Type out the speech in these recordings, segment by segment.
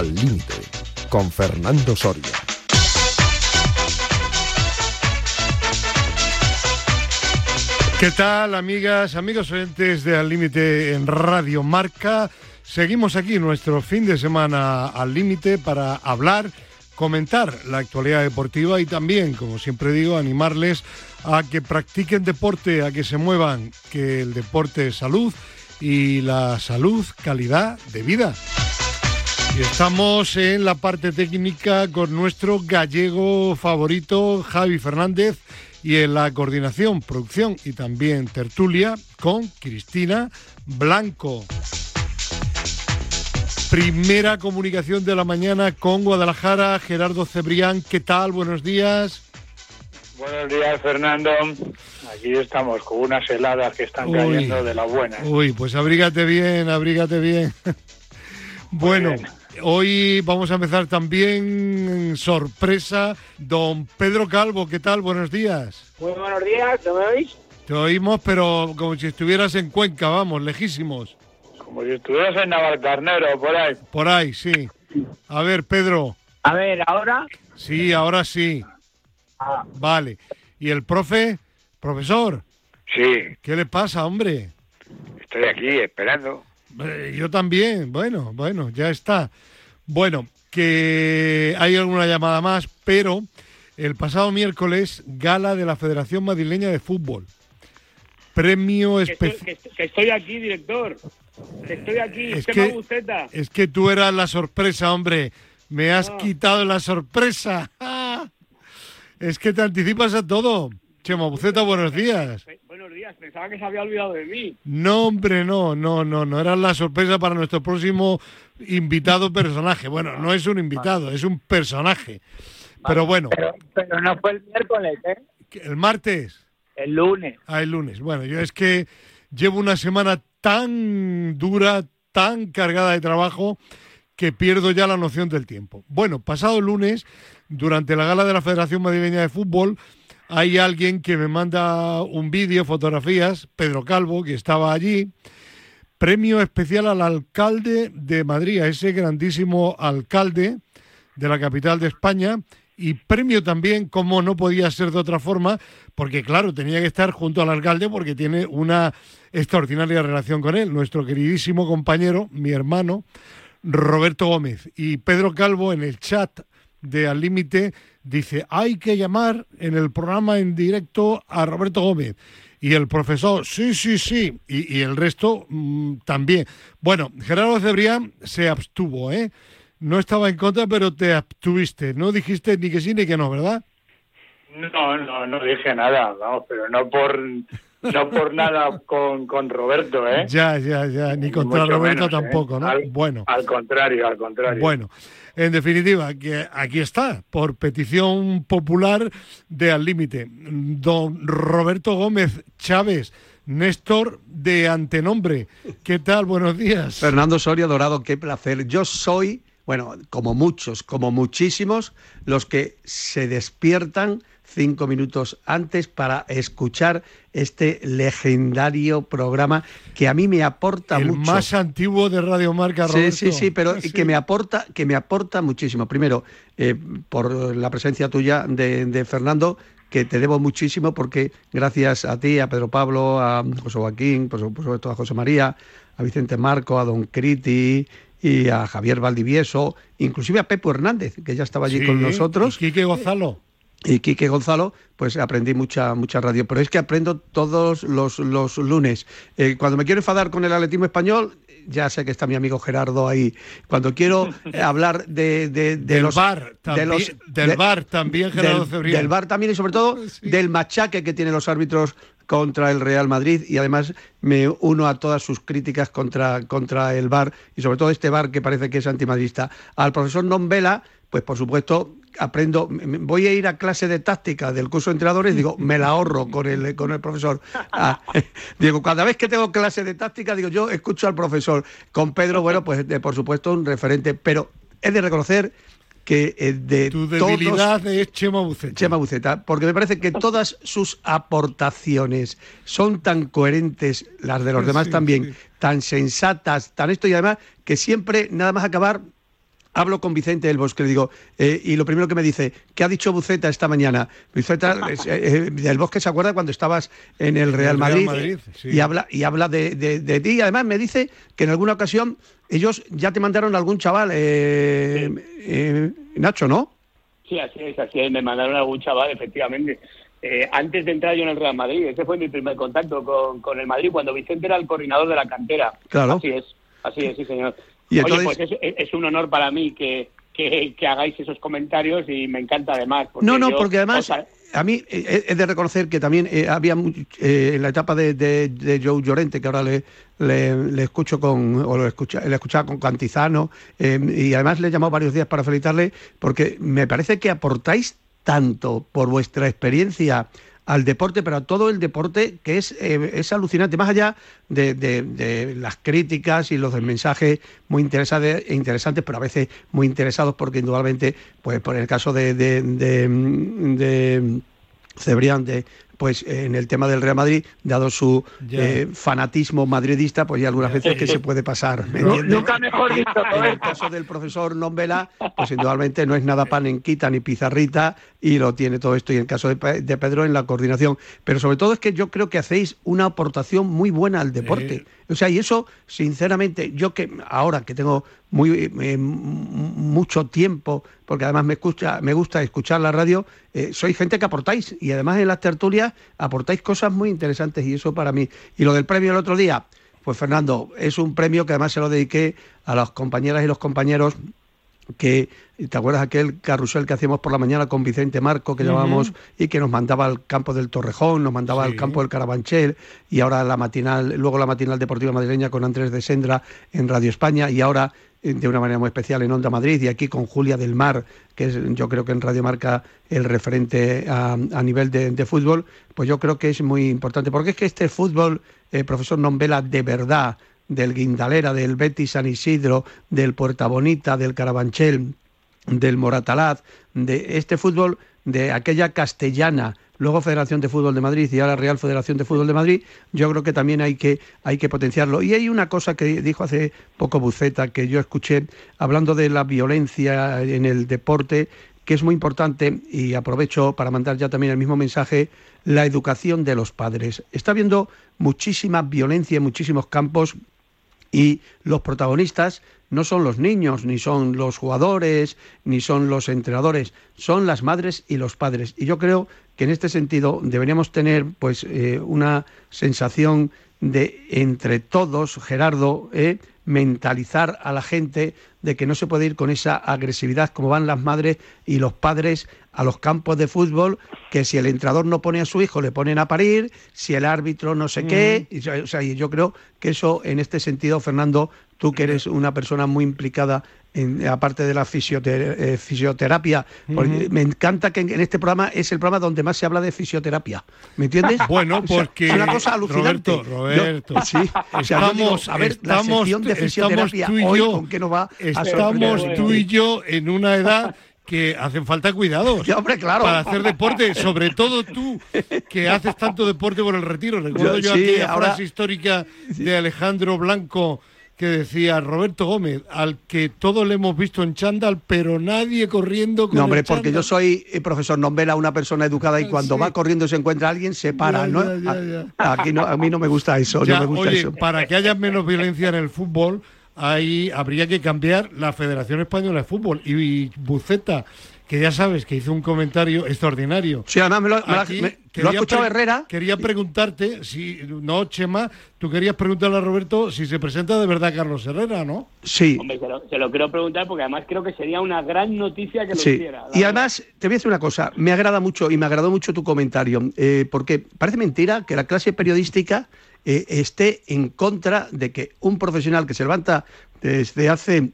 Al Límite, con Fernando Soria. ¿Qué tal, amigas, amigos oyentes de Al Límite en Radio Marca? Seguimos aquí nuestro fin de semana al límite para hablar, comentar la actualidad deportiva y también, como siempre digo, animarles a que practiquen deporte, a que se muevan, que el deporte es salud y la salud calidad de vida. Y estamos en la parte técnica con nuestro gallego favorito, Javi Fernández, y en la coordinación, producción y también tertulia con Cristina Blanco. Primera comunicación de la mañana con Guadalajara, Gerardo Cebrián, ¿qué tal? Buenos días. Buenos días, Fernando. Aquí estamos con unas heladas que están cayendo de la buena. Uy, pues abrígate bien, abrígate bien. bueno, hoy vamos a empezar también sorpresa. Don Pedro Calvo, ¿qué tal? Buenos días. Muy buenos días, ¿no me oís? Te oímos, pero como si estuvieras en Cuenca, vamos, lejísimos. Como si estuvieras en Navalcarnero, por ahí. Por ahí, sí. A ver, Pedro. A ver, ¿ahora? Sí, ahora sí. Ah. Vale. ¿Y el profe? Profesor, Sí, ¿qué le pasa, hombre? estoy aquí esperando. Eh, yo también, bueno, bueno, ya está. Bueno, que hay alguna llamada más, pero el pasado miércoles, gala de la Federación Madrileña de Fútbol. Premio especial. que, que estoy aquí, director. Que estoy aquí, Es que-. Es que tú eras la sorpresa, hombre. Me has quitado la sorpresa. Es que te anticipas a todo. Chema Buceta, buenos días. Eh, Buenos días, pensaba que se había olvidado de mí. No, hombre, no, no, no, no. Era la sorpresa para nuestro próximo invitado personaje. Bueno, no es un invitado, es un personaje. Pero bueno, Pero, pero no fue el miércoles, ¿eh? el martes, El lunes. ah, el lunes. Bueno, yo es que llevo una semana tan dura, tan cargada de trabajo, que pierdo ya la noción del tiempo. Bueno, pasado el lunes, durante la gala de la Federación Madrileña de Fútbol, hay alguien que me manda un vídeo, fotografías, Pedro Calvo, que estaba allí. Premio especial al alcalde de Madrid, a ese grandísimo alcalde de la capital de España. Y premio también, como no podía ser de otra forma, porque claro, tenía que estar junto al alcalde porque tiene una extraordinaria relación con él, nuestro queridísimo compañero, mi hermano, Roberto Gómez. Y Pedro Calvo en el chat de Al Límite dice, hay que llamar en el programa en directo a Roberto Gómez. Y el profesor, sí, sí, sí. Y, y el resto mm, también. Bueno, Gerardo Cebrián se abstuvo, ¿eh? No estaba en contra, pero te abstuviste. No dijiste ni que sí ni que no, ¿verdad? No, no, no dije nada, vamos, pero no por no por nada con, con Roberto, ¿eh? Ya, ya, ya. Ni contra Mucho Roberto menos, ¿eh? tampoco, ¿no? Al- Bueno. Al contrario, al contrario. Bueno, en definitiva, que aquí está, por petición popular de Al Límite. Don Roberto Gómez Chávez, Néstor de Antenombre. ¿Qué tal? Buenos días. Fernando Soria Dorado, qué placer. Yo soy, bueno, como muchos, como muchísimos, los que se despiertan cinco minutos antes para escuchar este legendario programa que a mí me aporta El mucho. más antiguo de Radio Marca, Sí, Roberto. sí, sí, pero Sí. que me aporta, que me aporta muchísimo. Primero, eh, por la presencia tuya de, de Fernando, que te debo muchísimo porque gracias a ti, a Pedro Pablo, a José Joaquín, por su- por sobre todo a José María, a Vicente Marco, a Don Criti y a Javier Valdivieso, inclusive a Pepo Hernández, que ya estaba allí Sí, con nosotros y Quique Gonzalo. Y Quique Gonzalo, pues aprendí mucha mucha radio. Pero es que aprendo todos los, los lunes. Eh, cuando me quiero enfadar con el atletismo español, ya sé que está mi amigo Gerardo ahí. Cuando quiero eh, hablar de, de, de Del los bar también, del de- bar también, Gerardo del, Cebrián. del bar también y sobre todo Sí. del machaque que tienen los árbitros contra el Real Madrid y además me uno a todas sus críticas contra, contra el bar y sobre todo este bar que parece que es antimadrista. Al profesor Non Vela, pues por supuesto aprendo, voy a ir a clase de táctica del curso de entrenadores, digo, me la ahorro con el, con el profesor. Ah, digo, cada vez que tengo clase de táctica, digo, yo escucho al profesor. Con Pedro, bueno, pues de- por supuesto un referente, pero he de reconocer que eh, de Tu todos debilidad es Chema Buceta. Chema Buceta, porque me parece que todas sus aportaciones son tan coherentes, las de los demás también, sí. tan sensatas, tan esto y además que siempre, nada más acabar, Hablo con Vicente del Bosque, le digo, eh, y lo primero que me dice, ¿qué ha dicho Buceta esta mañana? Buceta eh, eh, del Bosque se acuerda cuando estabas en el Real el Real Madrid, Madrid, sí. y habla, y habla de, de- de ti. Y además me dice que en alguna ocasión ellos ya te mandaron algún chaval, eh, eh, Nacho, ¿no? Sí, así es, así es. Me mandaron algún chaval, efectivamente. Eh, antes de entrar yo en el Real Madrid, ese fue mi primer contacto con, con el Madrid, cuando Vicente era el coordinador de la cantera. Claro. Así es, así es, sí, señor. Y entonces- Oye, pues es, es un honor para mí que, que, que hagáis esos comentarios y me encanta además. No, no, yo- porque además o sea, a mí eh, he de reconocer que también eh, había eh, en la etapa de, de- de Joe Llorente, que ahora le, le, le escucho con, o lo escucha, le escuchaba con Cantizano, eh, y además le he llamado varios días para felicitarle, porque me parece que aportáis tanto por vuestra experiencia al deporte, pero a todo el deporte que es, eh, es alucinante, más allá de, de- las críticas y los mensajes muy interesantes, interesantes, pero a veces muy interesados, porque indudablemente, pues por el caso de- de Cebrián, de, pues en el tema del Real Madrid, dado su eh, fanatismo madridista, pues hay algunas veces que se puede pasar. nunca mejor dicho, En el caso del profesor Nombela, pues indudablemente no es nada panenquita ni pizarrita y lo tiene todo esto. Y en el caso de, Pe- de Pedro, en la coordinación. Pero sobre todo es que yo creo que hacéis una aportación muy buena al deporte. O sea, y eso, sinceramente, yo que ahora que tengo muy eh, mucho tiempo, porque además me escucha, me gusta escuchar la radio, eh, soy gente que aportáis y además en las tertulias aportáis cosas muy interesantes y eso para mí. Y lo del premio el otro día, pues Fernando, es un premio que además se lo dediqué a las compañeras y los compañeros que, ¿te acuerdas aquel carrusel que hacíamos por la mañana con Vicente Marco, que llamábamos, y que nos mandaba al campo del Torrejón, nos mandaba Sí. al campo del Carabanchel, y ahora la matinal, luego la matinal deportiva madrileña con Andrés de Sendra en Radio España, y ahora de una manera muy especial en Onda Madrid, y aquí con Julia del Mar, que es yo creo que en Radio Marca el referente a, nivel de, de fútbol, pues yo creo que es muy importante, porque es que este fútbol, eh, profesor Nombela, de verdad, del Guindalera, del Betis San Isidro, del Puerta Bonita, del Carabanchel, del Moratalaz, de este fútbol de aquella castellana, luego Federación de Fútbol de Madrid y ahora Real Federación de Fútbol de Madrid, yo creo que también hay que, hay que potenciarlo. Y hay una cosa que dijo hace poco Buceta, que yo escuché hablando de la violencia en el deporte, que es muy importante, y aprovecho para mandar ya también el mismo mensaje, la educación de los padres. Está habiendo muchísima violencia en muchísimos campos y los protagonistas no son los niños, ni son los jugadores, ni son los entrenadores, son las madres y los padres. Y yo creo que en este sentido deberíamos tener pues eh, una sensación de entre todos, Gerardo, eh, mentalizar a la gente de que no se puede ir con esa agresividad como van las madres y los padres a los campos de fútbol, que si el entrenador no pone a su hijo le ponen a parir, si el árbitro no sé qué, y, o sea, y yo creo que eso en este sentido, Fernando, tú que eres una persona muy implicada en, aparte de la fisiotera- eh, fisioterapia, porque me encanta que en, en este programa es el programa donde más se habla de fisioterapia, ¿me entiendes? Bueno, O sea, porque es una cosa alucinante. Roberto, Roberto, Yo- sí, o sea, yo digo, estamos, a ver, la estamos- sección de estamos fisioterapia tú y hoy, yo, ¿con qué nos va estamos tú y yo en una edad que hacen falta cuidados Ya, hombre, claro. para hacer deporte, sobre todo tú que haces tanto deporte por el retiro. Recuerdo Yo- yo, sí, aquella ahora- frase histórica de Alejandro Blanco que decía Roberto Gómez, al que todos le hemos visto en chándal, pero nadie corriendo con No, hombre, el porque yo chándal. soy eh, profesor Nombela, una persona educada y cuando Sí. va corriendo y se encuentra alguien, se para. Ya, ¿no? ya, ya, A- Aquí no, a mí no me gusta eso, no me gusta oye, eso. para que haya menos violencia en el fútbol, ahí habría que cambiar la Federación Española de Fútbol. Y, y Buceta, que ya sabes que hizo un comentario extraordinario. Sí, además me lo, me lo- Aquí me- lo ha escuchado Herrera. Quería preguntarte, si no, Chema, tú querías preguntarle a Roberto si se presenta de verdad Carlos Herrera, ¿no? Sí, Hombre, se lo, se lo quiero preguntar porque además creo que sería una gran noticia que lo sí. hiciera. Y además, te voy a decir una cosa, me agrada mucho y me agradó mucho tu comentario, eh, porque parece mentira que la clase periodística eh, esté en contra de que un profesional que se levanta desde hace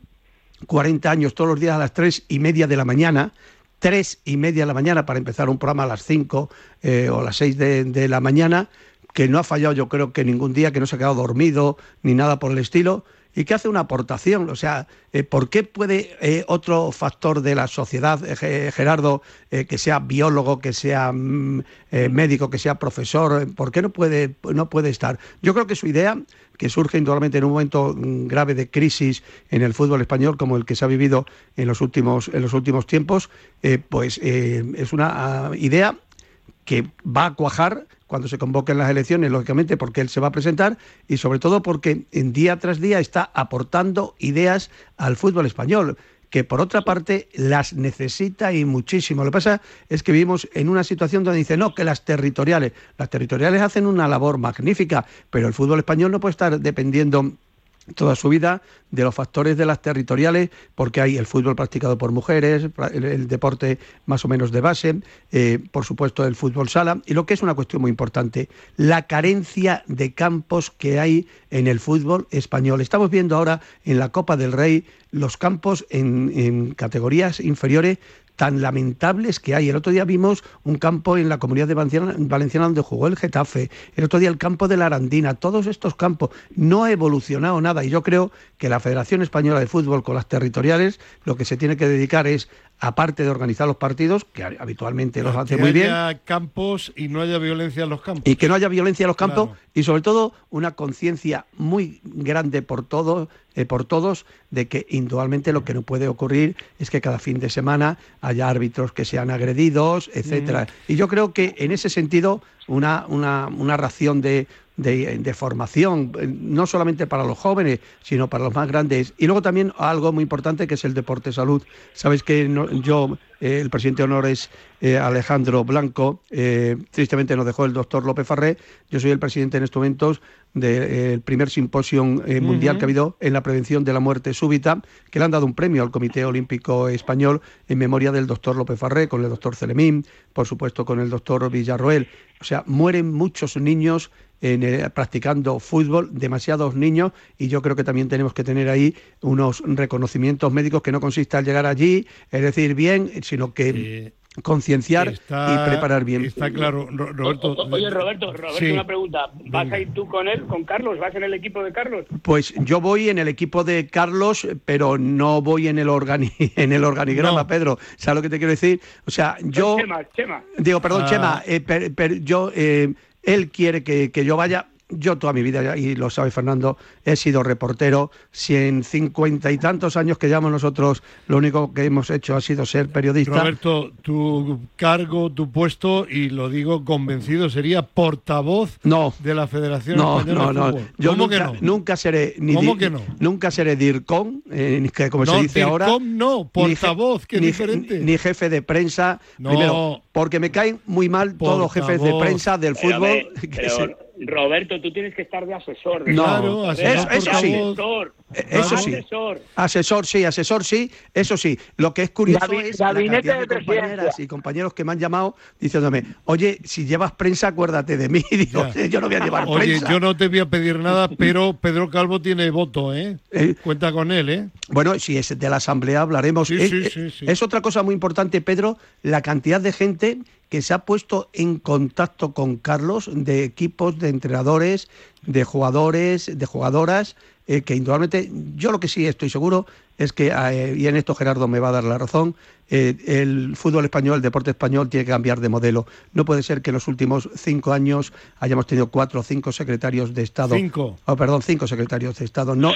40 años todos los días a las tres y media de la mañana, tres y media de la mañana para empezar un programa a las 5 eh, o a las 6 de, de la mañana, que no ha fallado yo creo que ningún día, que no se ha quedado dormido ni nada por el estilo, y que hace una aportación. O sea, eh, ¿por qué puede eh, otro factor de la sociedad, eh, Gerardo, que sea biólogo, que sea mm, médico, que sea profesor, ¿por qué no puede, no puede estar? Yo creo que su idea que surge indudablemente en un momento mm, grave de crisis en el fútbol español como el que se ha vivido en los últimos, en los últimos tiempos, pues es una ah, idea que va a cuajar cuando se convoquen las elecciones, lógicamente porque él se va a presentar y sobre todo porque en día tras día está aportando ideas al fútbol español que por otra parte las necesita y muchísimo. Lo que pasa es que vivimos en una situación donde dice, no, que las territoriales, las territoriales hacen una labor magnífica, pero el fútbol español no puede estar dependiendo toda su vida de los factores de las territoriales, porque hay el fútbol practicado por mujeres, el, deporte más o menos de base, eh, por supuesto el fútbol sala, y lo que es una cuestión muy importante, la carencia de campos que hay en el fútbol español. Estamos viendo ahora en la Copa del Rey los campos en categorías inferiores tan lamentables que hay. El otro día vimos un campo en la comunidad de Valenciana, donde jugó el Getafe, el otro día el campo de la Arandina, todos estos campos. No ha evolucionado nada y yo creo que la Federación Española de Fútbol con las territoriales lo que se tiene que dedicar es aparte de organizar los partidos, que habitualmente los hace muy bien. Que haya campos y no haya violencia en los campos. Y que no haya violencia en los campos y sobre todo una conciencia muy grande por todos, eh, por todos, de que indudablemente lo que no puede ocurrir es que cada fin de semana haya árbitros que sean agredidos, etcétera. Mm. Y yo creo que en ese sentido una, una, una ración de de, formación, no solamente para los jóvenes, sino para los más grandes. Y luego también algo muy importante que es el deporte salud. Sabéis que yo, eh, el presidente de honor es eh, Alejandro Blanco, eh, tristemente nos dejó el doctor López Farré, yo soy el presidente en estos momentos del primer simposio mundial que ha habido en la prevención de la muerte súbita, que le han dado un premio al Comité Olímpico Español en memoria del doctor López Farré, con el doctor Celemín, por supuesto con el doctor Villarroel. O sea, mueren muchos niños en, practicando fútbol, demasiados niños, y yo creo que también tenemos que tener ahí unos reconocimientos médicos que no consista al llegar allí, es decir, bien, sino que... concienciar y preparar bien. Está claro, Roberto. oye, Roberto, Roberto, una pregunta. ¿Vas a ir tú con él, con Carlos? ¿Vas en el equipo de Carlos? Pues yo voy en el equipo de Carlos, pero no voy en el, organi en el organigrama, Pedro. ¿Sabes lo que te quiero decir? O sea, yo... Chema, Chema. Digo, perdón, ah. Chema, eh, yo... Eh, él quiere que, que yo vaya, yo toda mi vida, y lo sabe Fernando, he sido reportero. Si en cincuenta y tantos años que llevamos nosotros, lo único que hemos hecho ha sido ser periodista. Roberto, tu cargo, tu puesto, y lo digo convencido, sería portavoz de la Federación no, Española no, no. Yo nunca, nunca seré ni ¿Cómo que no? nunca seré DIRCOM, eh, que como se dice ahora. no, portavoz, que diferente. Ni, jefe de prensa. Primero, porque me caen muy mal todos los jefes de prensa del fútbol. Roberto, tú tienes que estar de asesor. no, claro, asesor, eso, sí. Eso sí. Asesor. sí, asesor sí. Eso sí. Lo que es curioso es la cantidad de, compañeras y compañeros que me han llamado diciéndome, oye, si llevas prensa, acuérdate de mí. Digo, yo no voy a llevar oye, yo no te voy a pedir nada, pero Pedro Calvo tiene voto, ¿eh? ¿eh? Cuenta con él, ¿eh? Bueno, si es de la asamblea hablaremos. Sí, sí, sí, es otra cosa muy importante, Pedro, la cantidad de gente que se ha puesto en contacto con Carlos de equipos, de entrenadores, de jugadores, de jugadoras, eh, que indudablemente yo lo que sí estoy seguro es que, eh, y en esto Gerardo me va a dar la razón, eh, el fútbol español, el deporte español tiene que cambiar de modelo. No puede ser que en los últimos cinco años hayamos tenido cuatro o cinco secretarios de Estado. Cinco. Oh, perdón, cinco secretarios de Estado. No,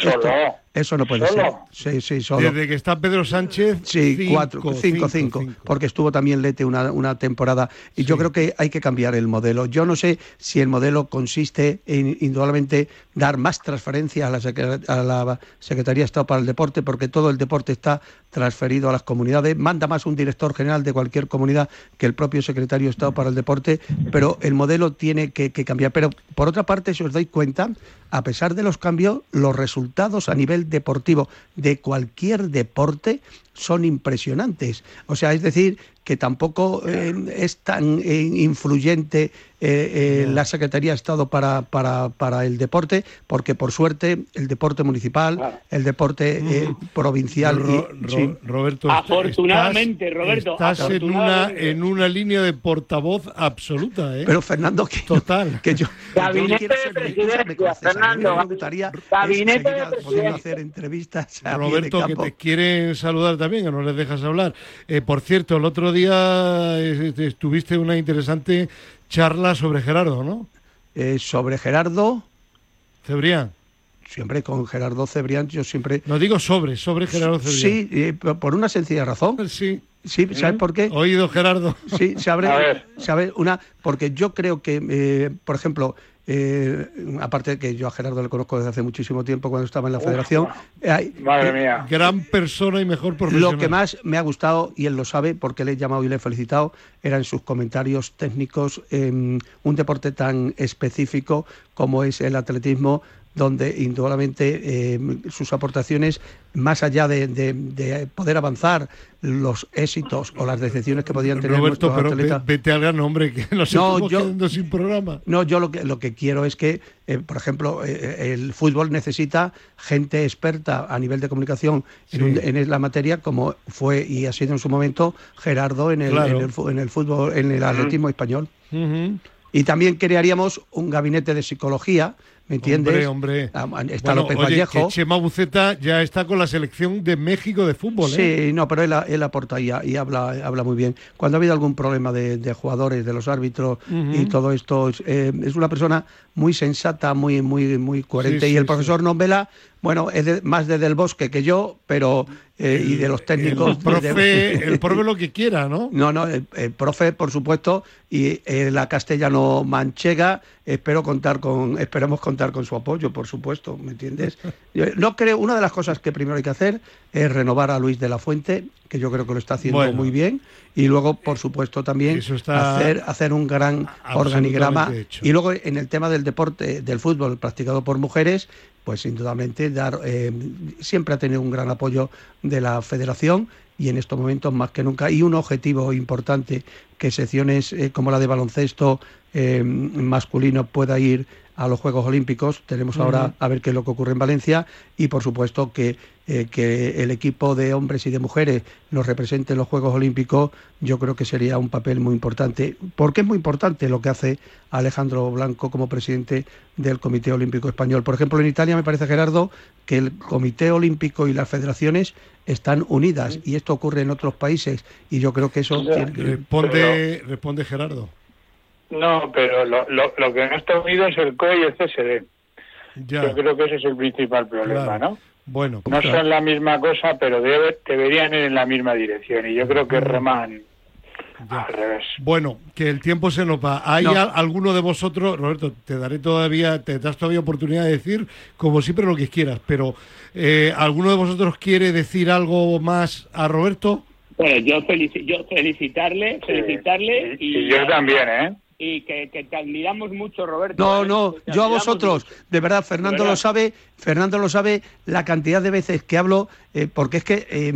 eso no puede ser. Sí, sí, solo. Desde que está Pedro Sánchez. Sí, cuatro, cinco, cinco, porque estuvo también Lete una, una temporada. Y yo creo que hay que cambiar el modelo. Yo no sé si el modelo consiste en indudablemente dar más transferencia a la, a la Secretaría de Estado para el Deporte, porque todo el deporte está transferido a las comunidades. Más un director general de cualquier comunidad que el propio secretario de Estado para el deporte, pero el modelo tiene que, cambiar. Pero por otra parte, si os dais cuenta, a pesar de los cambios, los resultados a nivel deportivo de cualquier deporte son impresionantes. O sea, es decir, que tampoco eh, es tan eh, influyente eh, la Secretaría de Estado para, para, para, el deporte, porque por suerte el deporte municipal, el deporte provincial... y, Roberto, afortunadamente, Roberto, estás En, una, en una línea de portavoz absoluta. Pero Fernando, que, Total. que yo... Gabinete de presidencia, Fernando. me gustaría Gabinete de hacer entrevistas a Roberto, que te quieren saludar también, que no les dejas hablar. Eh, por cierto, el otro día eh, estuviste en una interesante charla sobre Gerardo, ¿no? Eh, sobre Gerardo, Cebrián. siempre con Gerardo Cebrián, yo siempre... No digo sobre, sobre Gerardo Cebrián. Sí, eh, por una sencilla razón. Sí. Sí, ¿sabes por qué? Oído, Gerardo. Sí, se abre, se abre una, porque yo creo que, eh, por ejemplo, eh, aparte de que yo a Gerardo le conozco desde hace muchísimo tiempo cuando estaba en la federación, eh, Madre mía. Gran persona y mejor profesional. lo que más me ha gustado, y él lo sabe porque le he llamado y le he felicitado, eran sus comentarios técnicos en un deporte tan específico como es el atletismo, donde indudablemente eh, sus aportaciones, más allá de, de- de poder avanzar los éxitos o las decepciones que podían tener Roberto, nuestros pero atletas, vete al gran hombre, que nos No, estamos yo- quedando sin programa. No, yo lo que, lo que quiero es que, eh, por ejemplo, eh, el fútbol necesita gente experta a nivel de comunicación en, un- en la materia, como fue y ha sido en su momento Gerardo en el, Claro. en el, fu- en el fútbol, en el atletismo español. Y también crearíamos un gabinete de psicología, ¿me entiendes? Hombre, hombre. Ah, Está Bueno, López oye, Vallejo. Chema Buceta ya está con la selección de México de fútbol, ¿eh? Sí, no, pero él, él aporta y, y habla, habla muy bien. Cuando ha habido algún problema de, de jugadores, de los árbitros y todo esto, es, eh, es una persona muy sensata, muy, muy, muy coherente. Sí, y el sí, profesor Nombela, bueno, es de- más de Del Bosque que yo, pero eh, y de los técnicos. El profe, de- el profe lo que quiera, ¿no? No, no, el, el profe, por supuesto, y eh, la castellano manchega, espero contar con, esperemos contar con su apoyo, por supuesto, ¿me entiendes? Yo no creo, una de las cosas que primero hay que hacer es renovar a Luis de la Fuente, que yo creo que lo está haciendo Bueno. muy bien, y luego, por supuesto, también hacer, hacer un gran organigrama. hecho. Y luego en el tema del deporte, del fútbol practicado por mujeres, pues indudablemente dar eh, siempre ha tenido un gran apoyo de la federación y en estos momentos más que nunca. Y un objetivo importante que secciones eh, como la de baloncesto eh, masculino pueda ir a los Juegos Olímpicos. Tenemos ahora a ver qué es lo que ocurre en Valencia y por supuesto que, eh, que el equipo de hombres y de mujeres nos represente en los Juegos Olímpicos, yo creo que sería un papel muy importante. Porque es muy importante lo que hace Alejandro Blanco como presidente del Comité Olímpico Español. Por ejemplo, en Italia me parece, Gerardo, que el Comité Olímpico y las federaciones están unidas y esto ocurre en otros países y yo creo que eso tiene que- Responde, responde Gerardo. No, pero lo, lo, lo que no está unido es el COE y el CSD. Ya, Yo creo que ese es el principal problema, claro. ¿no? Bueno, No claro. son la misma cosa, pero debe- deberían ir en la misma dirección. Y yo creo que reman Ya. al revés. Bueno, que el tiempo se nos va. ¿Hay No. al- alguno de vosotros, Roberto, te daré todavía, te das todavía oportunidad de decir, como siempre, lo que quieras, pero eh, ¿alguno de vosotros quiere decir algo más a Roberto? Bueno, yo, felici- yo felicitarle, felicitarle Y, y, y yo también, ¿eh? Y que, que te admiramos mucho, Roberto. No, no, yo a vosotros, mucho. de verdad, Fernando verdad. lo sabe, Fernando lo sabe, la cantidad de veces que hablo, eh, porque es que eh,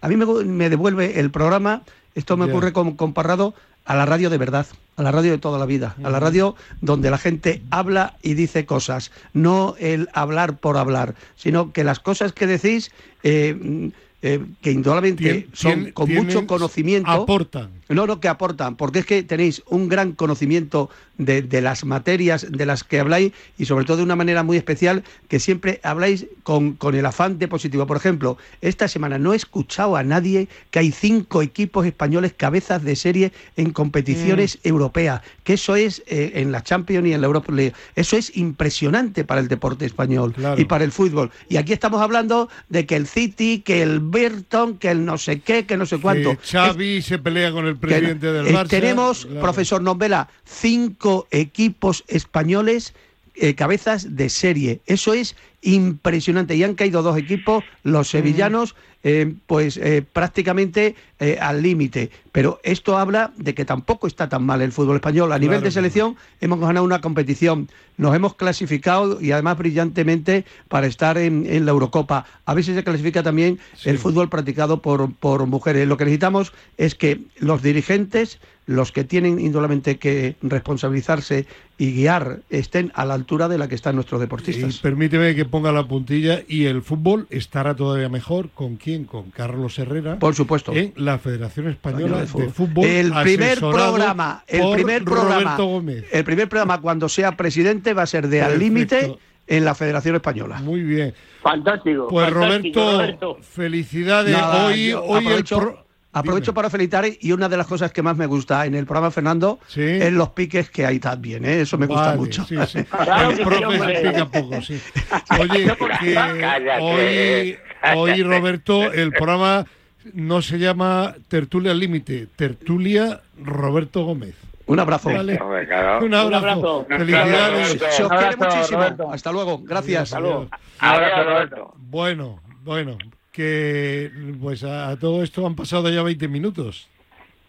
a mí me, me devuelve el programa, esto me ocurre con, con Parrado, a la radio de verdad, a la radio de toda la vida, a la radio donde la gente habla y dice cosas, no el hablar por hablar, sino que las cosas que decís, eh, eh, que indudablemente Tien- son con mucho conocimiento. Aportan. No, no, que aportan, porque es que tenéis un gran conocimiento de, de las materias de las que habláis y sobre todo de una manera muy especial que siempre habláis con, con el afán de positivo. Por ejemplo, esta semana no he escuchado a nadie que hay cinco equipos españoles cabezas de serie en competiciones europeas, que eso es eh, en la Champions y en la Europa League. Eso es impresionante para el deporte español Claro. y para el fútbol. Y aquí estamos hablando de que el City, que el Burton, que el no sé qué, que no sé cuánto. Que Xavi se pelea con el Que- presidente del eh, Barça. tenemos, Claro. profesor Nombela, cinco equipos españoles eh, cabezas de serie. Eso es impresionante. Y han caído dos equipos, los sevillanos, eh, pues eh, prácticamente eh, al límite. Pero esto habla de que tampoco está tan mal el fútbol español. A nivel Claro de selección hemos ganado una competición, nos hemos clasificado y además brillantemente para estar en, en la Eurocopa. A veces se clasifica también Sí. el fútbol practicado por, por mujeres. Lo que necesitamos es que los dirigentes, los que tienen indudablemente que responsabilizarse y guiar, estén a la altura de la que están nuestros Y deportistas. permíteme que ponga la puntilla y el fútbol estará todavía mejor. ¿Con quién? Con Carlos Herrera. Por supuesto. En la Federación Española de de fútbol. Fútbol. el primer programa, el primer programa, Roberto Gómez. el primer programa cuando sea presidente va a ser de Al límite en la Federación Española. Muy bien. Fantástico. Pues fantástico, Roberto, Roberto. felicidades. Nada, hoy yo hoy el aprovecho, pro- aprovecho para felicitar y una de las cosas que más me gusta en el programa, Fernando, Sí. es los piques que hay también. ¿eh? Eso me gusta Vale, mucho. sí, sí. Claro el profe se poco, sí. Oye, que Cállate. hoy, hoy, Roberto, el programa no se llama Tertulia al Límite, Tertulia Roberto Gómez. Un abrazo. Vale. Un abrazo. Felicidades. Se os quiere muchísimo. Roberto. Hasta luego. Gracias. Adiós. Abrazo, Roberto. Bueno, bueno, que pues a, a todo esto han pasado ya 20 minutos.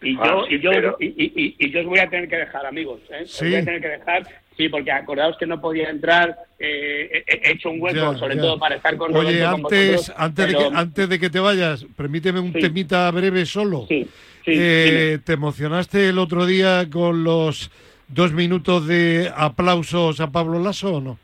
Y Ah, yo, sí, y, yo, pero- y, y- y yo os voy a tener que dejar, amigos. ¿eh? Os Sí. voy a tener que dejar, sí, porque acordaos que no podía entrar, eh, he, he hecho un hueco, Ya, sobre ya. todo para estar con Oye, Roberto, con antes, vosotros, antes, de que, antes de que te vayas, permíteme un Sí. temita breve solo. Sí, sí, Eh, ¿Te emocionaste el otro día con los dos minutos de aplausos a Pablo Lasso o no?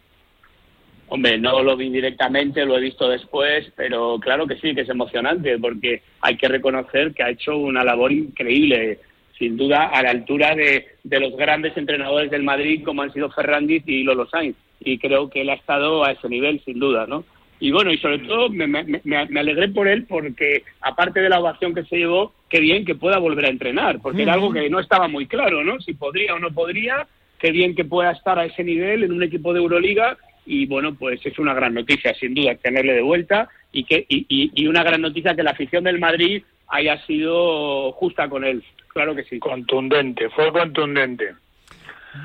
Hombre, no lo vi directamente, lo he visto después, pero claro que sí, que es emocionante, porque hay que reconocer que ha hecho una labor increíble, sin duda a la altura de, de los grandes entrenadores del Madrid como han sido Ferrandiz y Lolo Sainz, y creo que él ha estado a ese nivel, sin duda, ¿no? Y bueno, y sobre todo me, me, me- alegré por él porque, aparte de la ovación que se llevó, qué bien que pueda volver a entrenar, porque era algo que no estaba muy claro, ¿no? Si podría o no podría, qué bien que pueda estar a ese nivel en un equipo de Euroliga y bueno, pues es una gran noticia, sin duda, tenerle de vuelta y que y, y- y una gran noticia que la afición del Madrid haya sido justa con él. Claro que sí. Contundente, fue contundente.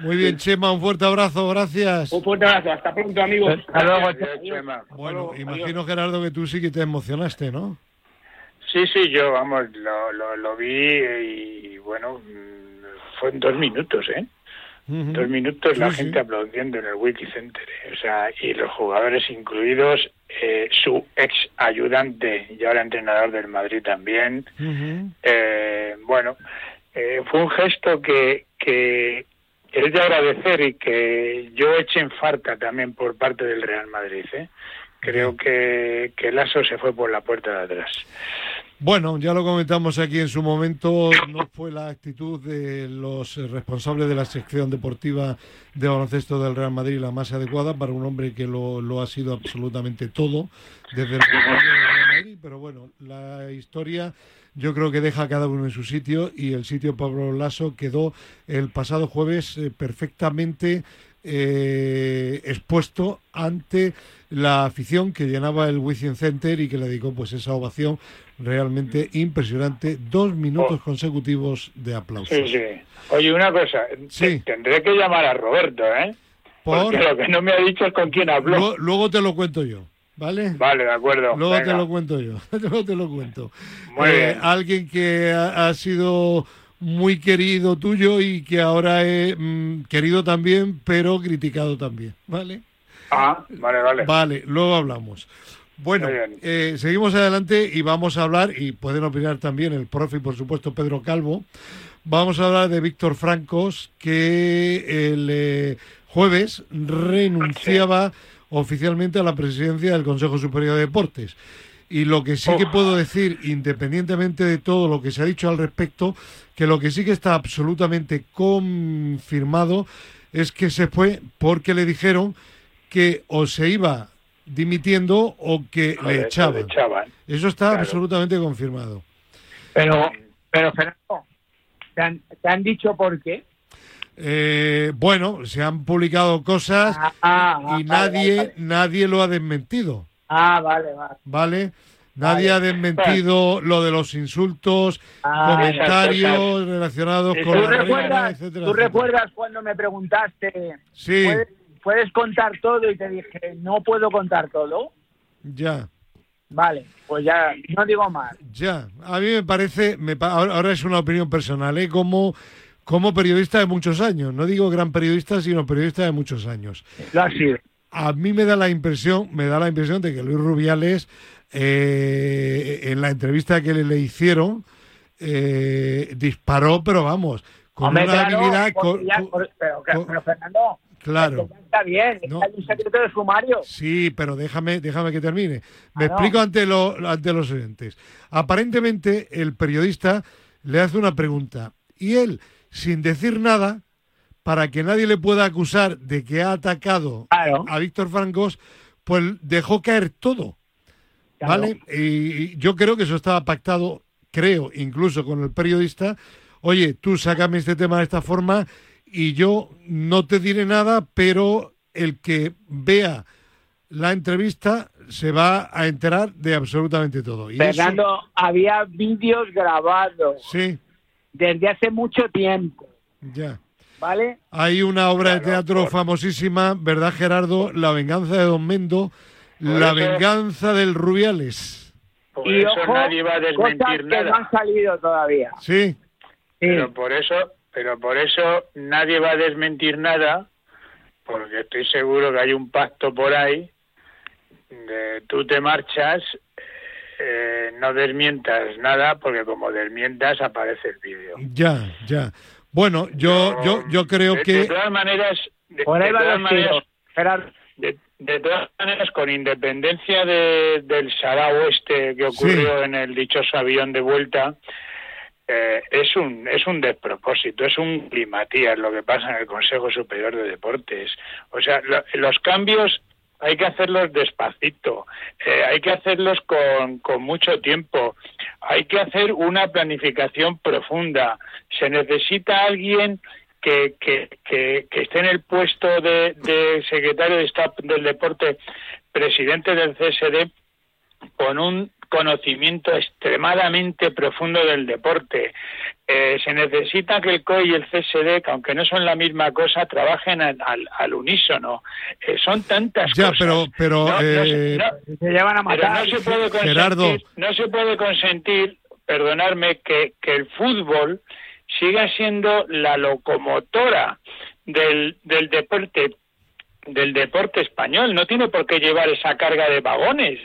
Muy bien, Chema, un fuerte abrazo, gracias. Un fuerte abrazo, hasta pronto, amigos. Hasta luego, Gracias. Chema. Bueno, Adiós. imagino, Gerardo, que tú sí que te emocionaste, ¿no? Sí, sí, yo, vamos, lo, lo, lo vi y, bueno, mm, fue en dos minutos, ¿eh? Dos minutos la sí. gente aplaudiendo en el Wiki Center, ¿eh? o sea, y los jugadores incluidos, eh, su ex ayudante y ahora entrenador del Madrid también. Eh, bueno, eh, fue un gesto que, que es de agradecer y que yo eché en falta también por parte del Real Madrid. ¿eh? Creo que, que Lasso se fue por la puerta de atrás. Bueno, ya lo comentamos aquí en su momento, no fue la actitud de los responsables de la sección deportiva de baloncesto del Real Madrid la más adecuada para un hombre que lo, ha sido absolutamente todo desde el Real Madrid, pero bueno, la historia yo creo que deja a cada uno en su sitio y el sitio Pablo Lasso quedó el pasado jueves eh, perfectamente eh, expuesto ante la afición que llenaba el Wizzing Center y que le dedicó pues esa ovación realmente impresionante, dos minutos Oh. consecutivos de aplausos. Sí, sí. Oye, una cosa, Sí. te- tendré que llamar a Roberto, ¿eh? Por- Porque lo que no me ha dicho es con quién habló. Luego, luego te lo cuento yo, ¿vale? Vale, de acuerdo. Luego te lo cuento yo, luego te lo cuento. Muy Eh, bien. Alguien que ha, ha sido muy querido tuyo y que ahora es mm, querido también, pero criticado también, ¿vale? Ah, vale, vale. Vale, luego hablamos. Bueno, eh, seguimos adelante y vamos a hablar, y pueden opinar también el profe y por supuesto Pedro Calvo, vamos a hablar de Víctor Francos, que el eh, jueves renunciaba oficialmente a la presidencia del Consejo Superior de Deportes. Y lo que sí que Uf. puedo decir, independientemente de todo lo que se ha dicho al respecto, que lo que sí que está absolutamente confirmado es que se fue porque le dijeron que o se iba dimitiendo o que le echaban. le echaban. Eso está Claro. absolutamente confirmado. Pero, pero Fernando, ¿te han, te han dicho por qué? Eh, bueno, se han publicado cosas Ah, ah, y nadie, nadie lo ha desmentido, Ah, vale, vale. ¿vale? Nadie Vale. ha desmentido lo de los insultos, Ah, comentarios relacionados con ¿Tú la reina, recuerdas, etcétera, ¿Tú etcétera. recuerdas cuando me preguntaste, Sí, ¿puedes, puedes contar todo? Y te dije, no puedo contar todo. ya, Vale, pues ya no digo más. ya. A mí me parece, me ahora es una opinión personal, ¿eh? Como, como periodista de muchos años, no digo gran periodista, sino periodista de muchos años. Lo ha sido. A mí me da la impresión, me da la impresión de que Luis Rubiales eh, en la entrevista que le, le hicieron eh, disparó, pero vamos, con Hombre, una claro, habilidad, con- ya- con- por- pero, con- pero, Fernando, claro. está bien, No. hay un secreto de sumario. Sí, pero déjame, déjame que termine. Me Ah, no. explico ante, lo- ante los oyentes. Aparentemente, el periodista le hace una pregunta y él, sin decir nada, para que nadie le pueda acusar de que ha atacado Claro. a Víctor Francos, pues dejó caer todo. Claro. ¿Vale? Y yo creo que eso estaba pactado, creo, incluso con el periodista. Oye, tú sácame este tema de esta forma y yo no te diré nada, pero el que vea la entrevista se va a enterar de absolutamente todo. Y eso- Fernando, había vídeos grabados sí, desde hace mucho tiempo, ya. ¿Vale? Hay una obra de teatro por- famosísima, ¿verdad, Gerardo? La venganza de Don Mendo, Por la eso- venganza del Rubiales. Por y eso ojo, nadie va a cosas desmentir que no han salido todavía. Sí, Sí. Pero por eso, pero por eso nadie va a desmentir nada, porque estoy seguro que hay un pacto por ahí de tú te marchas, eh, no desmientas nada, porque como desmientas aparece el vídeo. ya, ya. Bueno, yo, yo, yo creo de, que... de todas maneras, de, Por ahí de van todas maneras, tiros. Gerardo, de, de todas maneras, con independencia de, del sarao este que ocurrió en el dichoso avión de vuelta, eh, es un es un despropósito, es un climatías lo que pasa en el Consejo Superior de Deportes. O sea, lo- los cambios hay que hacerlos despacito, eh, hay que hacerlos con, con mucho tiempo, hay que hacer una planificación profunda. Se necesita alguien que, que, que, que esté en el puesto de, de secretario de Estado del Deporte, presidente del CSD, con un conocimiento extremadamente profundo del deporte. Eh, se necesita que el COI y el CSD, que aunque no son la misma cosa, trabajen al, al, al unísono. Eh, son tantas Ya, cosas. pero, pero No, no se- eh, no- se llevan a pero matar. no se puede consentir, Gerardo. no se puede consentir, perdonarme, que, que el fútbol siga siendo la locomotora del, del deporte del deporte español. No tiene por qué llevar esa carga de vagones.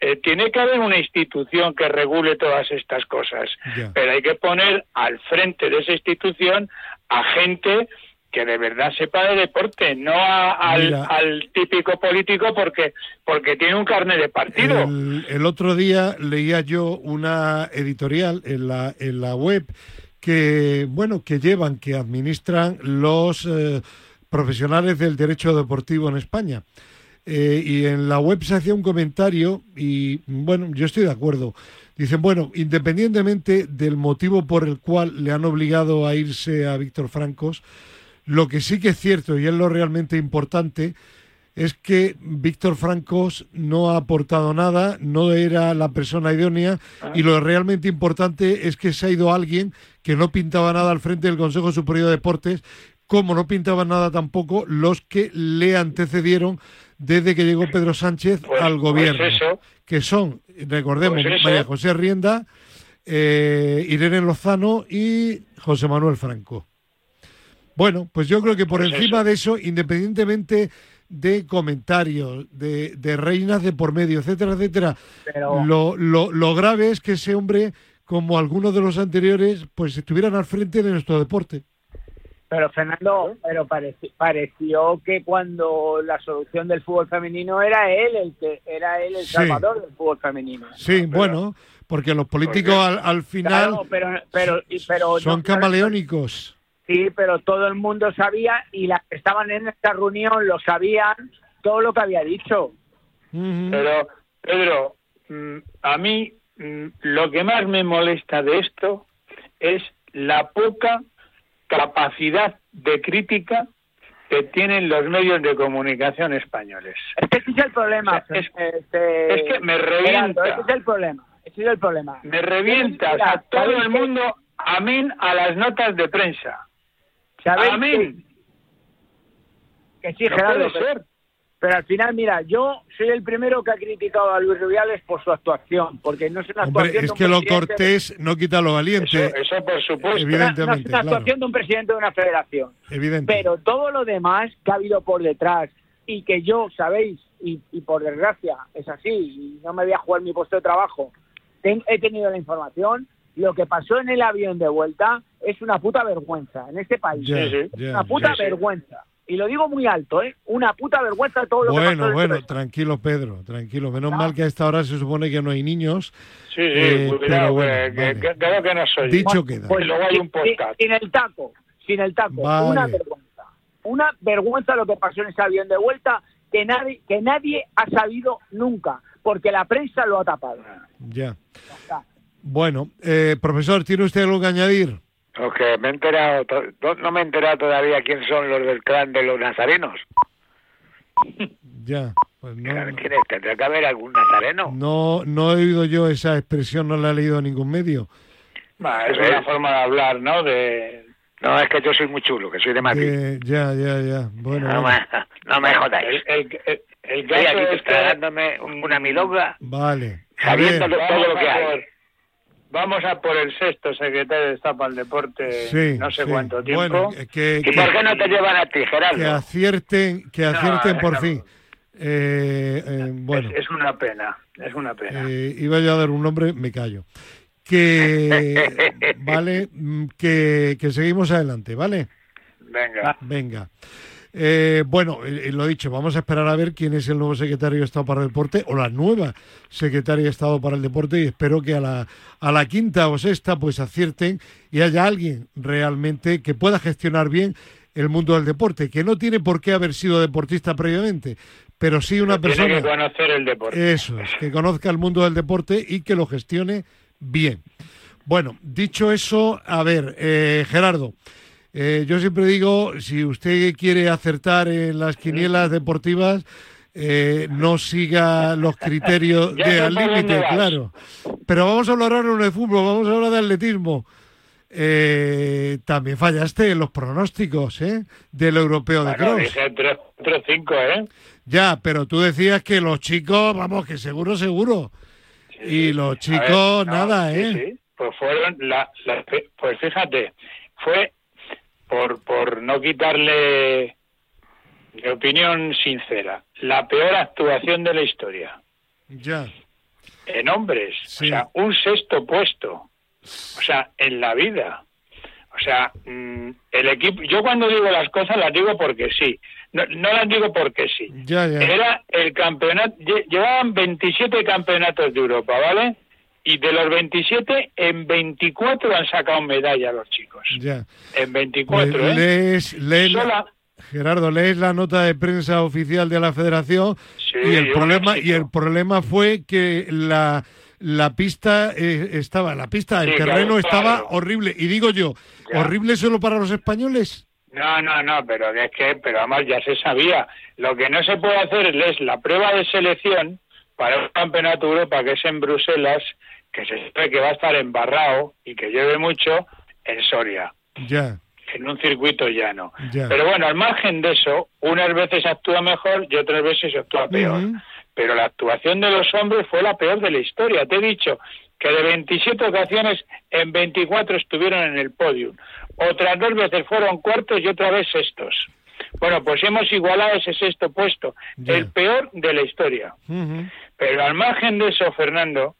Eh, tiene que haber una institución que regule todas estas cosas. Pero hay que poner al frente de esa institución a gente que de verdad sepa de deporte, no a- al típico político porque porque tiene un carnet de partido. El, el otro día leía yo una editorial en la, en la web que, bueno, que llevan, que administran los eh, profesionales del derecho deportivo en España. Eh, y en la web se hacía un comentario y, bueno, yo estoy de acuerdo. Dicen, bueno, independientemente del motivo por el cual le han obligado a irse a Víctor Francos, lo que sí que es cierto y es lo realmente importante es que Víctor Francos no ha aportado nada, no era la persona idónea y lo realmente importante es que se ha ido alguien que no pintaba nada al frente del Consejo Superior de Deportes, como no pintaban nada tampoco los que le antecedieron desde que llegó Pedro Sánchez Pues- al pues gobierno, eso. que son, recordemos, Pues eso. María José Rienda, eh, Irene Lozano y José Manuel Franco. Bueno, pues yo creo que por Pues encima eso. de eso, independientemente de comentarios, de, de reinas de por medio, etcétera, etcétera, Pero- lo, lo, lo grave es que ese hombre, como algunos de los anteriores, pues estuvieran al frente de nuestro deporte. Pero Fernando, pero pareci- pareció que cuando la solución del fútbol femenino era él el que era él el Sí. salvador del fútbol femenino. Sí, bueno, porque los políticos al, al final Claro, pero pero y- pero son no- camaleónicos. Sí, pero todo el mundo sabía y las que estaban en esta reunión lo sabían todo lo que había dicho. Pero, Pedro, mm, a mí mm, lo que más me molesta de esto es la poca capacidad de crítica que tienen los medios de comunicación españoles. Es que ese es el problema. Es- este, es que me revienta. Ese es el problema. Ese es el problema. Me revienta, o sea, todo ¿sabéis el mundo, amén a las notas de prensa. ¿Sabéis Amén. Que, que sí, No Gerardo, puede ser. Pero al final, mira, yo soy el primero que ha criticado a Luis Rubiales por su actuación, porque no es una Hombre, actuación es de un que lo presidente- cortés no quita lo Eso, valiente, eso por supuesto. No es una claro. actuación de un presidente de una federación. evidente. Pero todo lo demás que ha habido por detrás y que yo, sabéis, y, y por desgracia es así, y no me voy a jugar mi puesto de trabajo, ten- he tenido la información, lo que pasó en el avión de vuelta es una puta vergüenza en este país. Una puta vergüenza. Y lo digo muy alto, ¿eh? Una puta vergüenza todo lo que pasó. Bueno, en bueno, tranquilo, Pedro, tranquilo. Menos No. mal que a esta hora se supone que no hay niños. Sí, sí, Eh, cuidado, bueno, que- que- vale. que- claro que no soy. Dicho Bueno, queda. Pues luego hay un sin- podcast. Sin el taco, sin el taco, Vale. una vergüenza. una vergüenza lo que pasó en ese avión de vuelta que nadie, que nadie ha sabido nunca, porque la prensa lo ha tapado. Ya. Bueno, eh, profesor, ¿tiene usted algo que añadir? Ok, me he enterado, no me he enterado todavía quién son los del clan de los nazarenos. Ya, pues no. ¿Quién es? ¿Tendrá que haber algún nazareno? No, no he oído yo esa expresión, no la he leído en ningún medio. es una forma de hablar, ¿no? De, no, es que yo soy muy chulo, que soy de Madrid. ya, ya, ya. Bueno, no, Me, no me jodáis. El, el, el, Estoy aquí este... dándome una milonga. Vale. Sabiendo todo lo que hay. Vamos a por el sexto secretario de Estado para el Deporte, no sé cuánto tiempo. Bueno, que, ¿Y por qué no te llevan a ti, Gerardo? Que acierten, que acierten por fin. Eh, eh, bueno. Es, una pena, es una pena. Eh, iba yo a dar un nombre, me callo. Que, vale, mm, que, que seguimos adelante, ¿vale? Venga. Venga. Eh, bueno, eh, lo dicho, vamos a esperar a ver quién es el nuevo secretario de Estado para el Deporte o la nueva secretaria de Estado para el Deporte y espero que a la, a la quinta o sexta pues acierten y haya alguien realmente que pueda gestionar bien el mundo del deporte, que no tiene por qué haber sido deportista previamente, pero sí una persona... Tiene que conocer el deporte. Eso es, que conozca el mundo del deporte y que lo gestione bien. Bueno, dicho eso, a ver, eh, Gerardo, eh, yo siempre digo, si usted quiere acertar en las quinielas deportivas, eh, no siga los criterios de al límite, claro. Pero vamos a hablar ahora de fútbol, vamos a hablar de atletismo. Eh, también fallaste en los pronósticos ¿eh? del europeo de cross. ¿eh? Ya, pero tú decías que los chicos, vamos, que seguro, seguro. y los chicos, nada, ¿eh? Sí, Pues fueron, la, pues fíjate, fue por, por no quitarle mi opinión sincera, la peor actuación de la historia. Ya. En hombres, o sea, un sexto puesto, o sea, en la vida. O sea, mm, el equipo, yo cuando digo las cosas las digo porque sí, no, no las digo porque sí. Ya, ya. Era el campeonato, llevaban 27 campeonatos de Europa, ¿vale? Y de los 27, en 24 han sacado medalla los chicos. Ya. En 24, pues ¿eh? Gerardo, lees la nota de prensa oficial de la Federación y el problema y el problema fue que la la pista eh, estaba, la pista, el terreno estaba horrible. Y digo yo, ¿horrible solo para los españoles? No, no, no, pero es que, pero además ya se sabía. Lo que no se puede hacer es la prueba de selección para un campeonato de Europa que es en Bruselas, que se sabe que va a estar embarrado y que llueve mucho en Soria. Ya. En un circuito llano. Pero bueno, al margen de eso, unas veces actúa mejor y otras veces actúa peor. Pero la actuación de los hombres fue la peor de la historia. Te he dicho que de 27 ocasiones, en 24 estuvieron en el podium. Otras dos veces fueron cuartos y otra vez sextos. Bueno, pues hemos igualado ese sexto puesto, el peor de la historia. Pero al margen de eso, Fernando,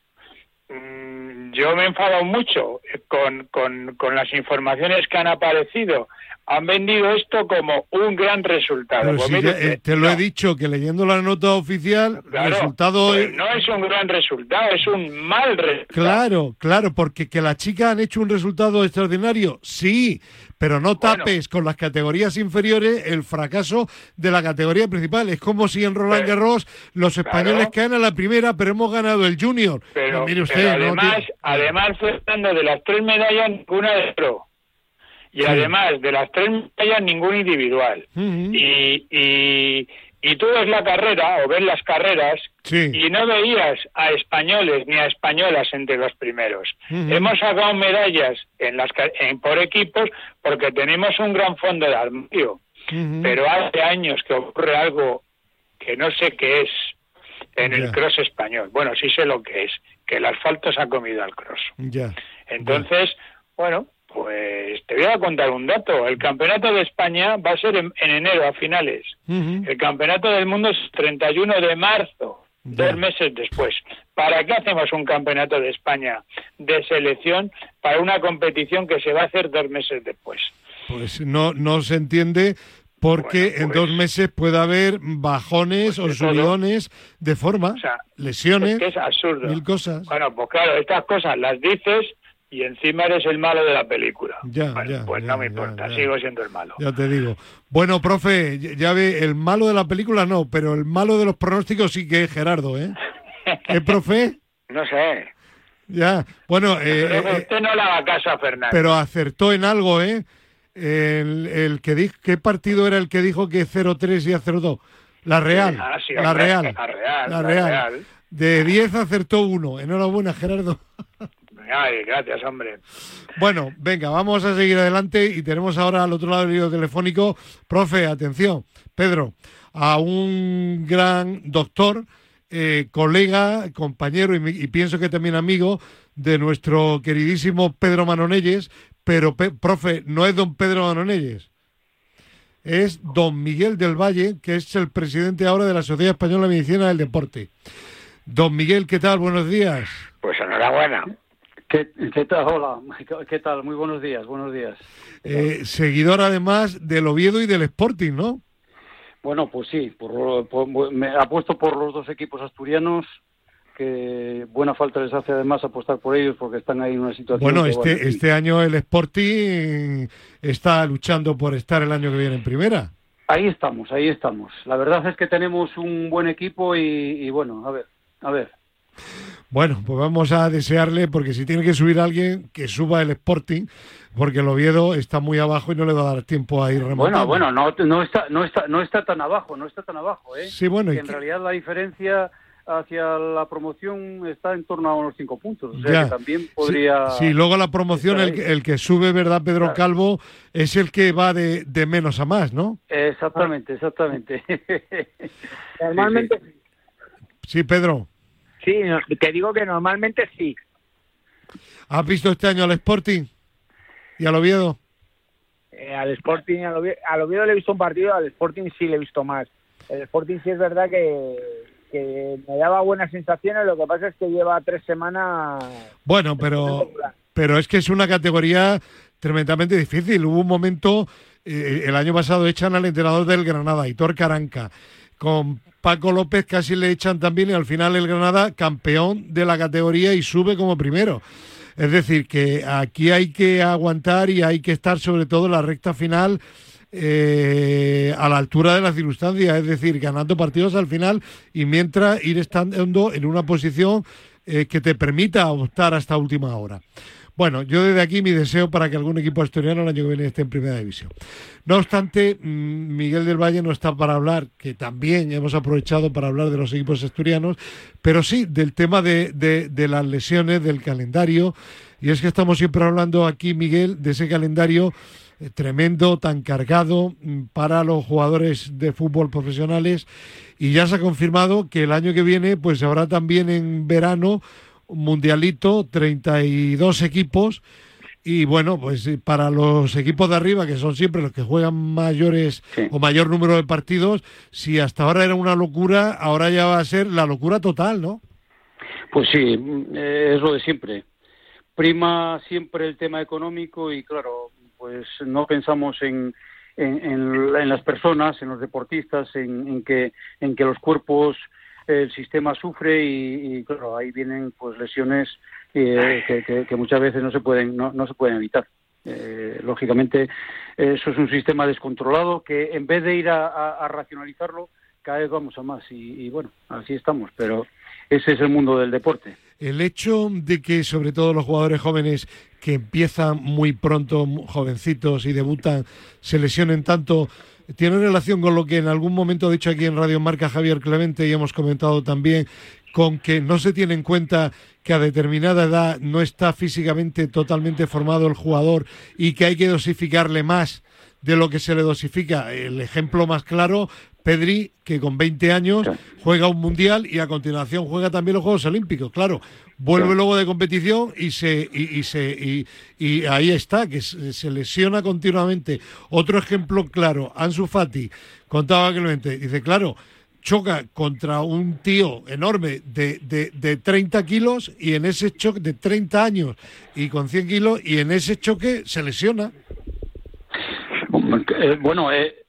yo me he enfadado mucho con, con, con las informaciones que han aparecido han vendido esto como un gran resultado. Pues eh, te lo he dicho, que leyendo la nota oficial, el resultado... Pues no es un gran resultado, es un mal resultado. Claro, claro, porque que las chicas han hecho un resultado extraordinario, sí, pero no tapes con las categorías inferiores el fracaso de la categoría principal. Es como si en Roland Garros los españoles caen a la primera, pero hemos ganado el junior. Pero, mire usted, además, además fue de las tres medallas, ninguna de oro y además de las tres medallas ningún individual. y, y, y, tú ves la carrera o ves las carreras y no veías a españoles ni a españolas entre los primeros. Hemos sacado medallas en las en, por equipos porque tenemos un gran fondo de armario, pero hace años que ocurre algo que no sé qué es en el cross español. Bueno, sí sé lo que es, que el asfalto se ha comido al cross. Entonces, bueno, pues te voy a contar un dato. El campeonato de España va a ser en, enero, a finales. El campeonato del mundo es 31 de marzo, dos meses después. ¿Para qué hacemos un campeonato de España de selección para una competición que se va a hacer dos meses después? Pues no, no se entiende porque en dos pues meses puede haber bajones pues o subidones de forma, lesiones, es, absurdo. mil cosas. Bueno, pues claro, estas cosas las dices y encima eres el malo de la película. Ya, Bueno, ya, pues ya, no me importa, sigo siendo el malo. Ya te digo. Bueno, profe, ya- ve, el malo de la película no, pero el malo de los pronósticos sí que es Gerardo, ¿eh? ¿Eh, profe? No sé. Ya. Bueno, eh, Pero eh, usted no le haga caso a Fernando. pero acertó en algo, ¿eh? El, el que dijo, ¿qué partido era el que dijo que 0-3 y a 0-2? La Real. Ah, sí, la Real. la Real, La la Real. Real. De 10 acertó uno. Enhorabuena, Gerardo. Ay, gracias, hombre. Bueno, venga, vamos a seguir adelante y tenemos ahora al otro lado del hilo telefónico, profe, atención, Pedro, a un gran doctor, eh, colega, compañero y, y pienso que también amigo de nuestro queridísimo Pedro Manonelles, pero, pe- profe, no es don Pedro Manonelles, es don Miguel del Valle, que es el presidente ahora de la Sociedad Española de Medicina del Deporte. Don Miguel, ¿qué tal? Buenos días. Pues enhorabuena. ¿Qué, qué tal? Hola, ¿Qué- ¿qué tal? Muy buenos días, buenos días. Eh, seguidor además del Oviedo y del Sporting, ¿no? Bueno, pues sí, por, por- me apuesto por los dos equipos asturianos, que buena falta les hace además apostar por ellos porque están ahí en una situación... Bueno, que, este, este año el Sporting está luchando por estar el año que viene en primera. Ahí estamos, ahí estamos. La verdad es que tenemos un buen equipo y, y bueno, a ver, a ver. Bueno, pues vamos a desearle, porque si tiene que subir alguien, que suba el Sporting, porque el Oviedo está muy abajo y no le va a dar tiempo a ir remontando. Bueno, bueno, no, no está, no está, no está tan abajo, no está tan abajo, ¿eh? Sí, bueno, y en que- realidad la diferencia hacia la promoción está en torno a unos cinco puntos, o sea Ya. que también podría. Sí, sí, luego la promoción, el, el que sube, ¿verdad, Pedro Claro. Calvo? Es el que va de, de menos a más, ¿no? Exactamente, exactamente. Normalmente sí. Sí, Pedro. Sí, te digo que normalmente sí. ¿Has visto este año al Sporting y al Oviedo? Eh, al Sporting, al Oviedo, al Oviedo le he visto un partido, al Sporting sí le he visto más. El Sporting sí es verdad que, que me daba buenas sensaciones, lo que pasa es que lleva tres semanas... Bueno, pero, pero es que es una categoría tremendamente difícil. Hubo un momento, eh, el año pasado echan al entrenador del Granada, Hitor Caranca. Con Paco López casi le echan también y al final el Granada campeón de la categoría y sube como primero. Es decir, que aquí hay que aguantar y hay que estar sobre todo en la recta final eh, a la altura de las circunstancias, es decir, ganando partidos al final y mientras ir estando en una posición eh, que te permita optar hasta última hora. Bueno, yo desde aquí mi deseo para que algún equipo asturiano el año que viene esté en primera división. No obstante, mm, Miguel del Valle no está para hablar, que también hemos aprovechado para hablar de los equipos asturianos, pero sí del tema de, de- de las lesiones, del calendario. Y es que estamos siempre hablando aquí, Miguel, de ese calendario eh, tremendo, tan cargado mm, para los jugadores de fútbol profesionales. Y ya se ha confirmado que el año que viene, pues habrá también en verano mundialito, 32 equipos. Y bueno, pues eh, para los equipos de arriba, que son siempre los que juegan mayores Sí. o mayor número de partidos, si hasta ahora era una locura, ahora ya va a ser la locura total, ¿no? Pues sí, eh, es lo de siempre. Prima siempre el tema económico y claro, pues no pensamos en, en, en- en las personas, en los deportistas, en, en que, en que los cuerpos, el sistema sufre y, claro, ahí vienen pues lesiones eh, que, muchas veces no se pueden, no, no se pueden evitar. Eh, lógicamente, eso es un sistema descontrolado que en vez de ir a, a- racionalizarlo, cada vez vamos a más y, bueno, así estamos, pero ese es el mundo del deporte. El hecho de que sobre todo los jugadores jóvenes que empiezan muy pronto, jovencitos y debutan, se lesionen tanto, tiene relación con lo que en algún momento ha dicho aquí en Radio Marca Javier Clemente y hemos comentado también con que no se tiene en cuenta que a determinada edad no está físicamente totalmente formado el jugador y que hay que dosificarle más de lo que se le dosifica. El ejemplo más claro, Pedri, que con 20 años juega un mundial y a continuación juega también los Juegos Olímpicos. Claro, vuelve luego de competición y se y, y se y, y ahí está, que se, lesiona continuamente. Otro ejemplo claro, Ansu Fati, contaba Clemente, dice, claro, choca contra un tío enorme de, de, de 30 kilos y en ese choque de 30 años y con 100 kilos y en ese choque se lesiona. Eh, bueno, eh,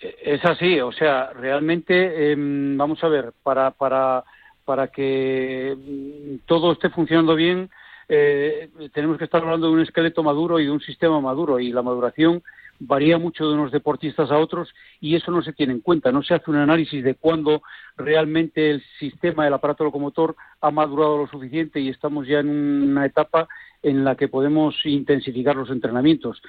es así, o sea, realmente, em, vamos a ver, para, para, para que mm, todo esté funcionando bien, eh, tenemos que estar hablando de un esqueleto maduro y de un sistema maduro y la maduración varía mucho de unos deportistas a otros y eso no se tiene en cuenta. No se hace un análisis de cuándo realmente el sistema del aparato locomotor ha madurado lo suficiente y estamos ya en una etapa en la que podemos intensificar los entrenamientos.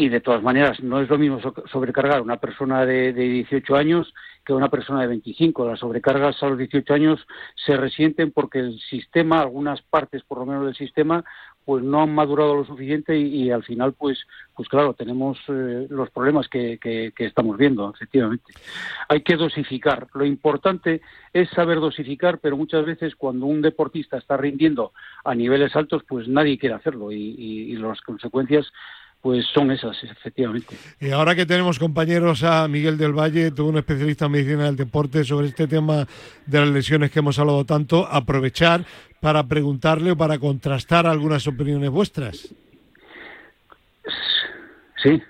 Y de todas maneras, no es lo mismo sobrecargar a una persona de, de 18 años que una persona de 25. Las sobrecargas a los 18 años se resienten porque el sistema, algunas partes por lo menos del sistema, pues no han madurado lo suficiente y, al final pues pues claro tenemos eh, los problemas que, que, estamos viendo efectivamente hay que dosificar lo importante es saber dosificar pero muchas veces cuando un deportista está rindiendo a niveles altos pues nadie quiere hacerlo y, y las consecuencias pues son esas, efectivamente. Y ahora que tenemos compañeros a Miguel del Valle, todo un especialista en medicina del deporte, sobre este tema de las lesiones que hemos hablado tanto, aprovechar para preguntarle o para contrastar algunas opiniones vuestras. Sí.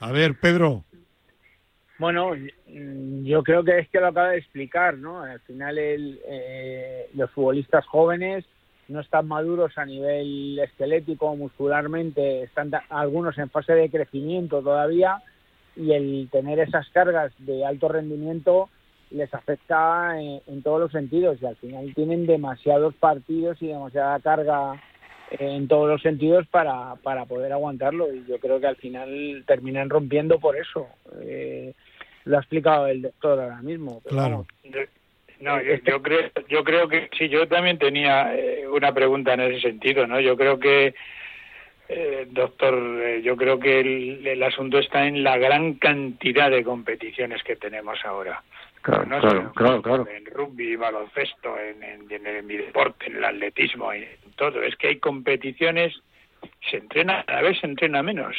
A ver, Pedro. Bueno, yo creo que es que lo acaba de explicar, ¿no? Al final el, eh, los futbolistas jóvenes no están maduros a nivel esquelético, muscularmente, están algunos en fase de crecimiento todavía y el tener esas cargas de alto rendimiento les afecta en, todos los sentidos y al final tienen demasiados partidos y demasiada carga en todos los sentidos para, para poder aguantarlo y yo creo que al final terminan rompiendo por eso. Eh, lo ha explicado el doctor ahora mismo. claro. No, yo, creo, yo creo que sí, yo también tenía eh, una pregunta en ese sentido, ¿no? Yo creo que, eh, doctor, eh, yo creo que el, asunto está en la gran cantidad de competiciones que tenemos ahora. Claro, claro, claro, En rugby, baloncesto, en, en, en, mi deporte, en el atletismo, en todo. Es que hay competiciones, se entrena, cada vez se entrena menos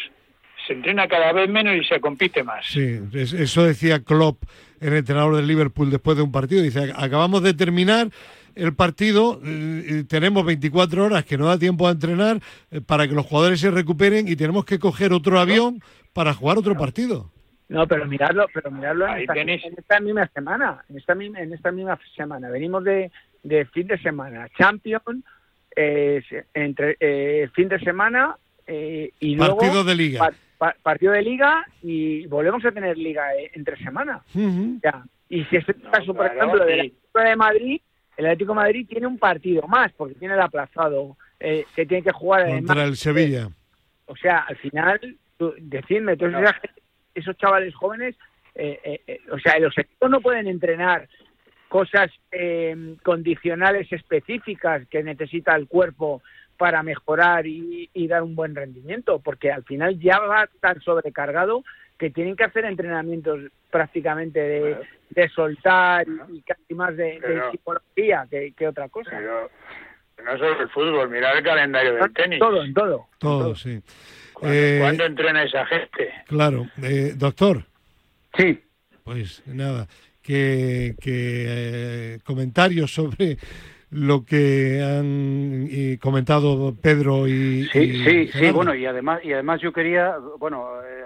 se entrena cada vez menos y se compite más. Sí, eso decía Klopp, el entrenador del Liverpool, después de un partido. Dice, acabamos de terminar el partido, eh, tenemos 24 horas que no da tiempo a entrenar eh, para que los jugadores se recuperen y tenemos que coger otro avión para jugar otro partido. No, pero miradlo, pero miradlo en esta, misma semana, en esta misma, en esta misma semana. Venimos de, de fin de semana, Champions, eh, entre eh, fin de semana eh, y partido de liga partido de liga y volvemos a tener liga eh, entre semana. ya. Y si es el caso, por ejemplo, del Atlético de Madrid, el Atlético de Madrid tiene un partido más porque tiene el aplazado eh, que tiene que jugar contra el Sevilla. o sea, al final, decidme, entonces esos chavales jóvenes, eh, o sea, los equipos no pueden entrenar cosas condicionales específicas que necesita el cuerpo para mejorar y, dar un buen rendimiento, porque al final ya va tan sobrecargado que tienen que hacer entrenamientos prácticamente de, soltar y, casi más de, psicología que, otra cosa. Pero, no solo el fútbol, mirar el calendario del tenis. Todo, en todo. Todo, sí. ¿Cuándo, eh, entrena esa gente? Claro. Eh, doctor. Sí. Pues nada, que, que eh, comentarios sobre lo que han comentado Pedro y sí sí sí bueno y además y además yo quería bueno eh,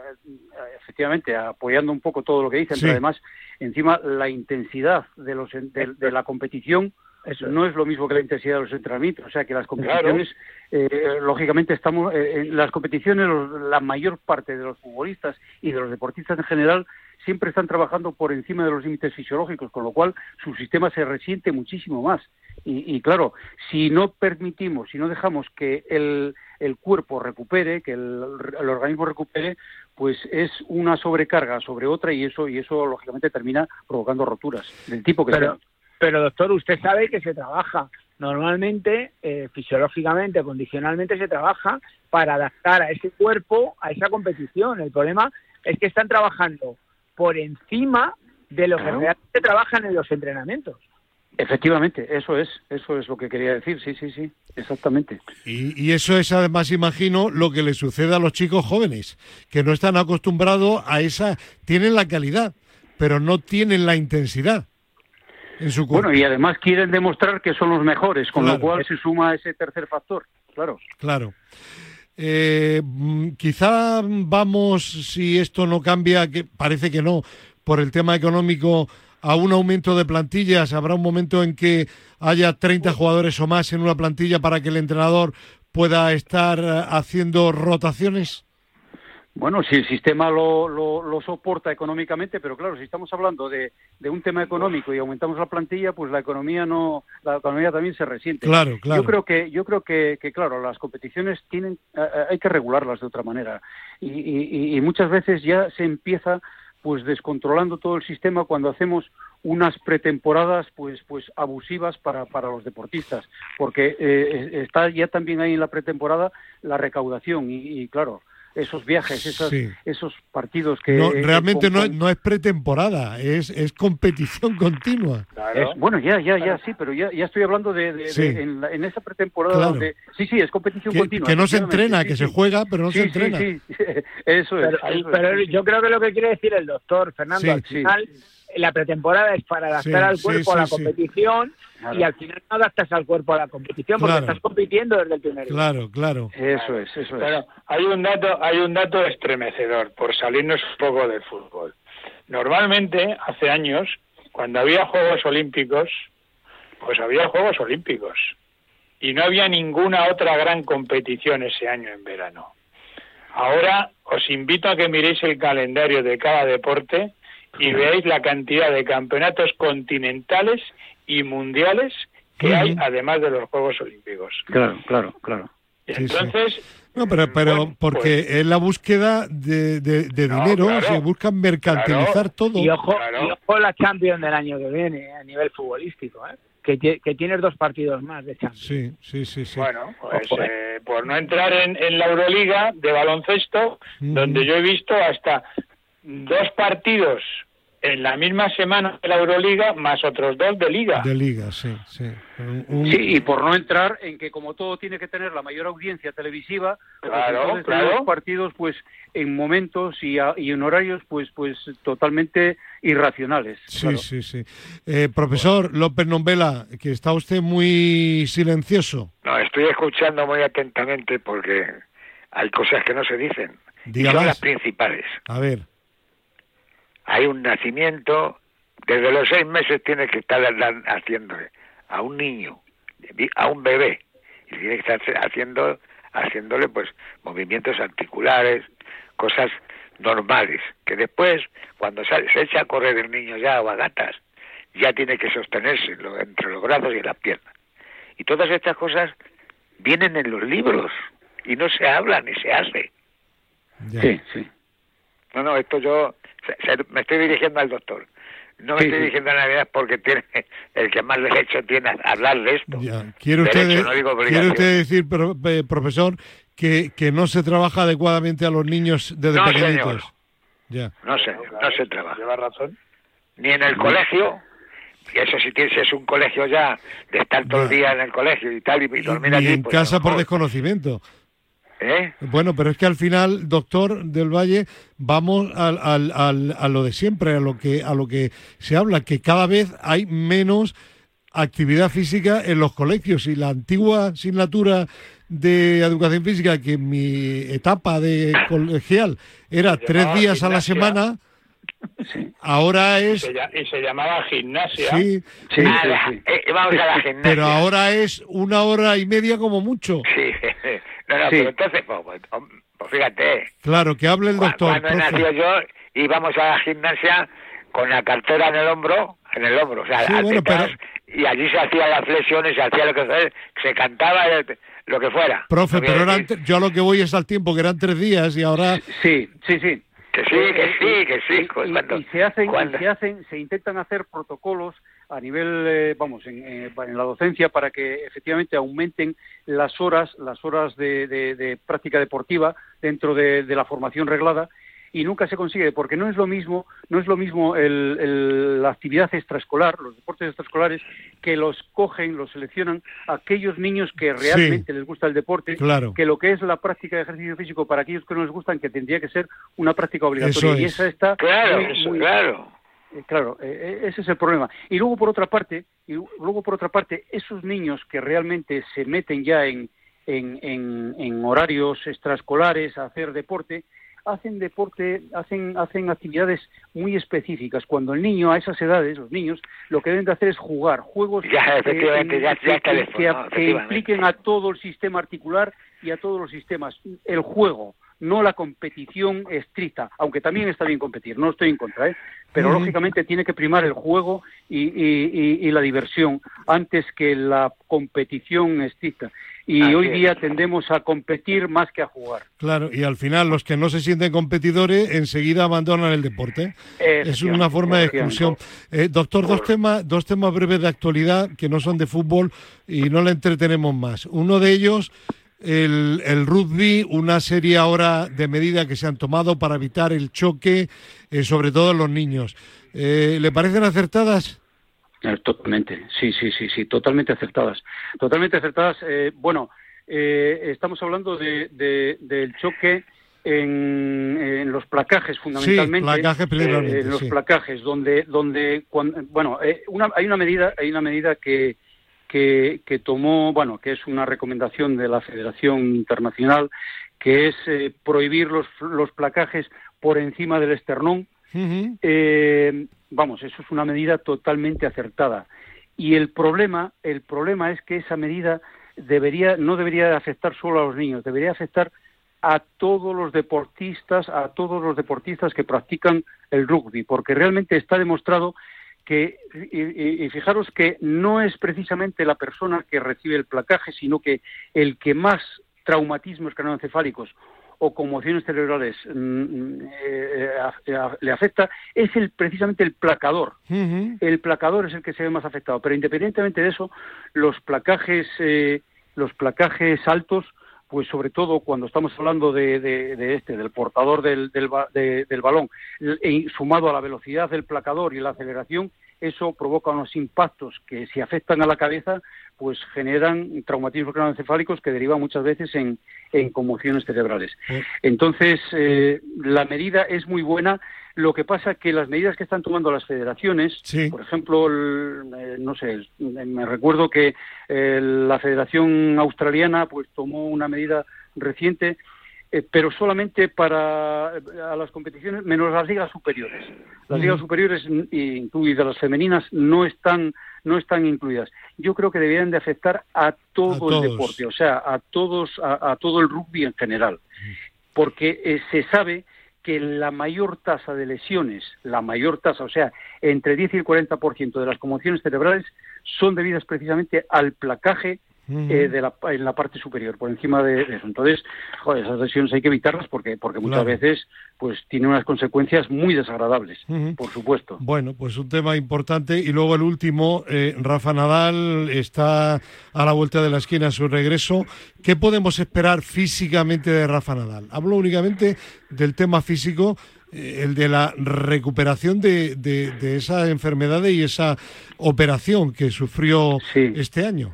efectivamente apoyando un poco todo lo que dicen pero además encima la intensidad de los de, la competición eso no es lo mismo que la intensidad de los entrenamientos o sea que las competiciones eh, lógicamente estamos eh, en las competiciones la mayor parte de los futbolistas y de los deportistas en general siempre están trabajando por encima de los límites fisiológicos, con lo cual su sistema se resiente muchísimo más. Y, claro, si no permitimos, si no dejamos que el, el cuerpo recupere, que el, organismo recupere, pues es una sobrecarga sobre otra y eso y eso lógicamente termina provocando roturas del tipo que pero, Pero doctor, usted sabe que se trabaja normalmente, eh, fisiológicamente, condicionalmente se trabaja para adaptar a ese cuerpo a esa competición. El problema es que están trabajando por encima de lo que realmente trabajan en los entrenamientos. Efectivamente, eso es, eso es lo que quería decir, sí, sí, sí, exactamente. Y, eso es además, imagino, lo que le sucede a los chicos jóvenes, que no están acostumbrados a esa, tienen la calidad, pero no tienen la intensidad. En su bueno, y además quieren demostrar que son los mejores, con lo cual se suma ese tercer factor, claro. Claro. Eh, mm, quizá vamos, si esto no cambia, que parece que no, por el tema económico a un aumento de plantillas? ¿Habrá un momento en que haya 30 jugadores o más en una plantilla para que el entrenador pueda estar eh, haciendo rotaciones? Bueno, si el sistema lo, lo, soporta económicamente, pero claro, si estamos hablando de, de, un tema económico y aumentamos la plantilla, pues la economía no, la economía también se resiente. Claro, claro. Yo creo que, yo creo que, que claro, las competiciones tienen, eh, eh, hay que regularlas de otra manera y, y, y muchas veces ya se empieza pues descontrolando todo el sistema cuando hacemos unas pretemporadas pues pues abusivas para, para los deportistas porque eh, está ya también ahí en la pretemporada la recaudación y, claro esos viajes, esos, esos partidos que... No, realmente no, no, es pretemporada, es, es competición continua. bueno, ya, ya, ya, sí, pero ya, ya estoy hablando de, en, esa pretemporada donde... Sí, sí, es competición continua. Que no se entrena, que se juega, pero no se entrena. Sí, sí, eso es. Pero, yo creo que lo que quiere decir el doctor Fernando, al final la pretemporada es para adaptar al cuerpo a la competición y al final no adaptas al cuerpo a la competición porque estás compitiendo desde el primer día. Claro, claro. Eso es, eso es. hay un dato, hay un dato estremecedor por salirnos un poco del fútbol. Normalmente, hace años, cuando había Juegos Olímpicos, pues había Juegos Olímpicos y no había ninguna otra gran competición ese año en verano. Ahora os invito a que miréis el calendario de cada deporte y veáis la cantidad de campeonatos continentales y mundiales que hay además de los Juegos Olímpicos. Claro, claro, claro. Entonces, No, pero, pero porque pues es la búsqueda de, de, dinero, se buscan mercantilizar todo. Y ojo, y ojo la Champions del año que viene a nivel futbolístico, ¿eh? que, que tienes dos partidos más de Champions. Sí, sí, sí. sí. Bueno, pues ¿eh? Eh, por no entrar en, en, la Euroliga de baloncesto, donde yo he visto hasta dos partidos en la misma semana de la Euroliga más otros dos de Liga. De Liga, sí, sí. Sí, y por no entrar en que como todo tiene que tener la mayor audiencia televisiva, pues claro, claro. partidos pues en momentos y, y, en horarios pues pues totalmente irracionales. Sí, sí, sí. Eh, profesor López Nombela, que está usted muy silencioso. No, estoy escuchando muy atentamente porque hay cosas que no se dicen. son las principales. A ver hay un nacimiento, desde los seis meses tiene que estar haciéndole a un niño, a un bebé, y tiene que estar haciendo, haciéndole pues movimientos articulares, cosas normales, que después, cuando se echa a correr el niño ya a gatas, ya tiene que sostenerse entre los brazos y las piernas. Y todas estas cosas vienen en los libros y no se habla ni se hace. Sí, sí. No, no, esto yo me estoy dirigiendo al doctor. No me estoy dirigiendo a Navidad porque tiene el que más derecho tiene a hablar de esto. ¿Quiere, usted, ¿Quiere usted decir, eh, profesor, que, que no se trabaja adecuadamente a los niños desde no, pequeñitos? Ya. No, sé, no se trabaja. Lleva razón. Ni en el colegio, y eso si tienes es un colegio ya, de estar todo el día en el colegio y tal, y, dormir Ni en pues, casa por desconocimiento. ¿Eh? Bueno, pero es que al final, doctor del Valle, vamos al, al, a lo de siempre, a lo que a lo que se habla, que cada vez hay menos actividad física en los colegios y la antigua asignatura de educación física que en mi etapa de colegial era tres días a la semana. Ahora es. Y se, llamaba gimnasia. Sí, sí, eh, vamos a la gimnasia. Pero ahora es una hora y media como mucho. Sí, no, no, pero entonces, pues, pues, pues, fíjate. Claro, que hable el doctor. Cuando nació yo, íbamos a la gimnasia con la cartera en el hombro, en el hombro, o sea, y allí se hacían las flexiones, se hacía lo que fuera, se cantaba lo que fuera. Profe, pero yo a lo que voy es al tiempo, que eran tres días y ahora... Sí, sí, sí. Que sí, que eh, sí, que sí. Y, se hacen, se hacen, se intentan hacer protocolos a nivel, eh, vamos, eh, en, la docencia para que efectivamente aumenten las horas, las horas de, práctica deportiva dentro de, la formación reglada y nunca se consigue porque no es lo mismo, no es lo mismo la actividad extraescolar, los deportes extraescolares que los cogen, los seleccionan aquellos niños que realmente les gusta el deporte, que lo que es la práctica de ejercicio físico para aquellos que no les gustan, que tendría que ser una práctica obligatoria. Y esa está claro, claro. Eh, claro, eh, eh, ese es el problema. Y luego por otra parte, y luego por otra parte, esos niños que realmente se meten ya en, en, en, horarios extraescolares a hacer deporte, hacen deporte, hacen, hacen actividades muy específicas. Cuando el niño, a esas edades, los niños, lo que deben de hacer es jugar juegos que impliquen a todo el sistema articular y a todos los sistemas. El juego, no la competición estricta, aunque también está bien competir, no estoy en contra, ¿eh? pero lógicamente tiene que primar el juego y, la diversión antes que la competición estricta. Y hoy día tendemos a competir más que a jugar. Claro, y al final los que no se sienten competidores enseguida abandonan el deporte. Es una forma de exclusión. Eh, doctor, dos temas, dos temas breves de actualidad que no son de fútbol y no le entretenemos más. Uno de ellos el, el, rugby, una serie ahora de medidas que se han tomado para evitar el choque, eh, sobre todo en los niños. Eh, ¿Le parecen acertadas? Eh, totalmente, sí, sí, sí, sí, totalmente acertadas. Totalmente acertadas. bueno, estamos hablando de, del choque en, los placajes fundamentalmente. Sí, en los placajes, donde, donde bueno, una, hay una medida, hay una medida que que, tomó, bueno, que es una recomendación de la Federación Internacional, que es eh, prohibir los, los placajes por encima del esternón. Eh, vamos, eso es una medida totalmente acertada. Y el problema, el problema es que esa medida debería, no debería afectar solo a los niños, debería afectar a todos los deportistas, a todos los deportistas que practican el rugby, porque realmente está demostrado que, y, fijaros que no es precisamente la persona que recibe el placaje, sino que el que más traumatismos craneoencefálicos o conmociones cerebrales mm, eh, le afecta es el precisamente el placador. El placador es el que se ve más afectado. Pero independientemente de eso, los placajes, eh, los placajes altos, pues sobre todo cuando estamos hablando de, este, del portador del, del balón, sumado a la velocidad del placador y la aceleración, eso provoca unos impactos que si afectan a la cabeza, pues generan traumatismos craneoencefálicos que derivan muchas veces en, conmociones cerebrales. Entonces, eh, la medida es muy buena. Lo que pasa que las medidas que están tomando las federaciones, por ejemplo, eh, no sé, me recuerdo que eh, la Federación Australiana pues tomó una medida reciente eh, pero solamente para a las competiciones menos las ligas superiores. Las ligas superiores, incluidas las femeninas, no están no están incluidas. Yo creo que deberían de afectar a todo el deporte, o sea, a todos a, todo el rugby en general, porque eh, se sabe que la mayor tasa de lesiones, la mayor tasa, o sea, entre el 10 y el 40% de las conmociones cerebrales son debidas precisamente al placaje eh, de la, en la parte superior, por encima de, eso. Entonces, joder, esas lesiones hay que evitarlas porque, porque muchas veces pues tienen unas consecuencias muy desagradables, por supuesto. Bueno, pues un tema importante. Y luego el último, eh, Rafa Nadal está a la vuelta de la esquina a su regreso. ¿Qué podemos esperar físicamente de Rafa Nadal? Hablo únicamente del tema físico, eh, el de la recuperación de, de, esa enfermedad y esa operación que sufrió este año.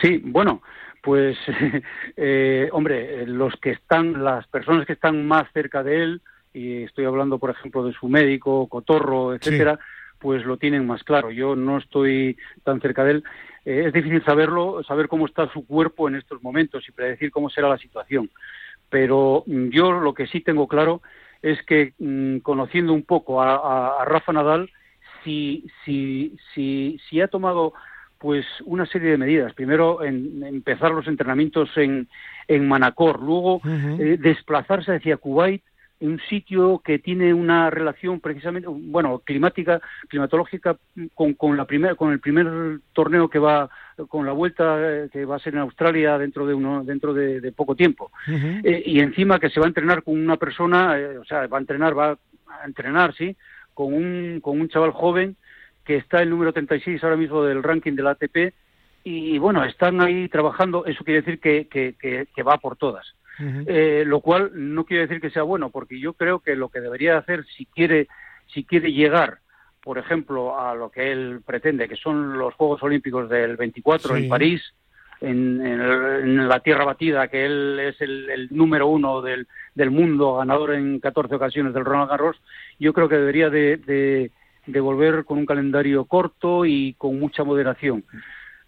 Sí, bueno, pues, eh, hombre, los que están, las personas que están más cerca de él, y estoy hablando, por ejemplo, de su médico, Cotorro, etcétera, pues lo tienen más claro. Yo no estoy tan cerca de él. Eh, es difícil saberlo, saber cómo está su cuerpo en estos momentos y predecir cómo será la situación. Pero mm, yo lo que sí tengo claro es que, mm, conociendo un poco a, a Rafa Nadal, si, si, si, si ha tomado pues una serie de medidas. Primero, en, empezar los entrenamientos en, en Manacor, luego eh, desplazarse hacia Kuwait, un sitio que tiene una relación precisamente, bueno, climática, climatológica con, con la primera, con el primer torneo que va, con la vuelta eh, que va a ser en Australia dentro de uno, dentro de, poco tiempo, eh, y encima que se va a entrenar con una persona, o sea, va a entrenar, va a entrenar, sí, con un, con un chaval joven que está el número 36 ahora mismo del ranking de la ATP, y bueno, están ahí trabajando, eso quiere decir que, que, va por todas. Eh, lo cual no quiere decir que sea bueno, porque yo creo que lo que debería hacer si quiere, si quiere llegar, por ejemplo, a lo que él pretende, que son los Juegos Olímpicos del 24 en París, en, la tierra batida, que él es el, número uno del, del, mundo, ganador en 14 ocasiones del Ronald Garros, yo creo que debería de de volver con un calendario corto y con mucha moderación.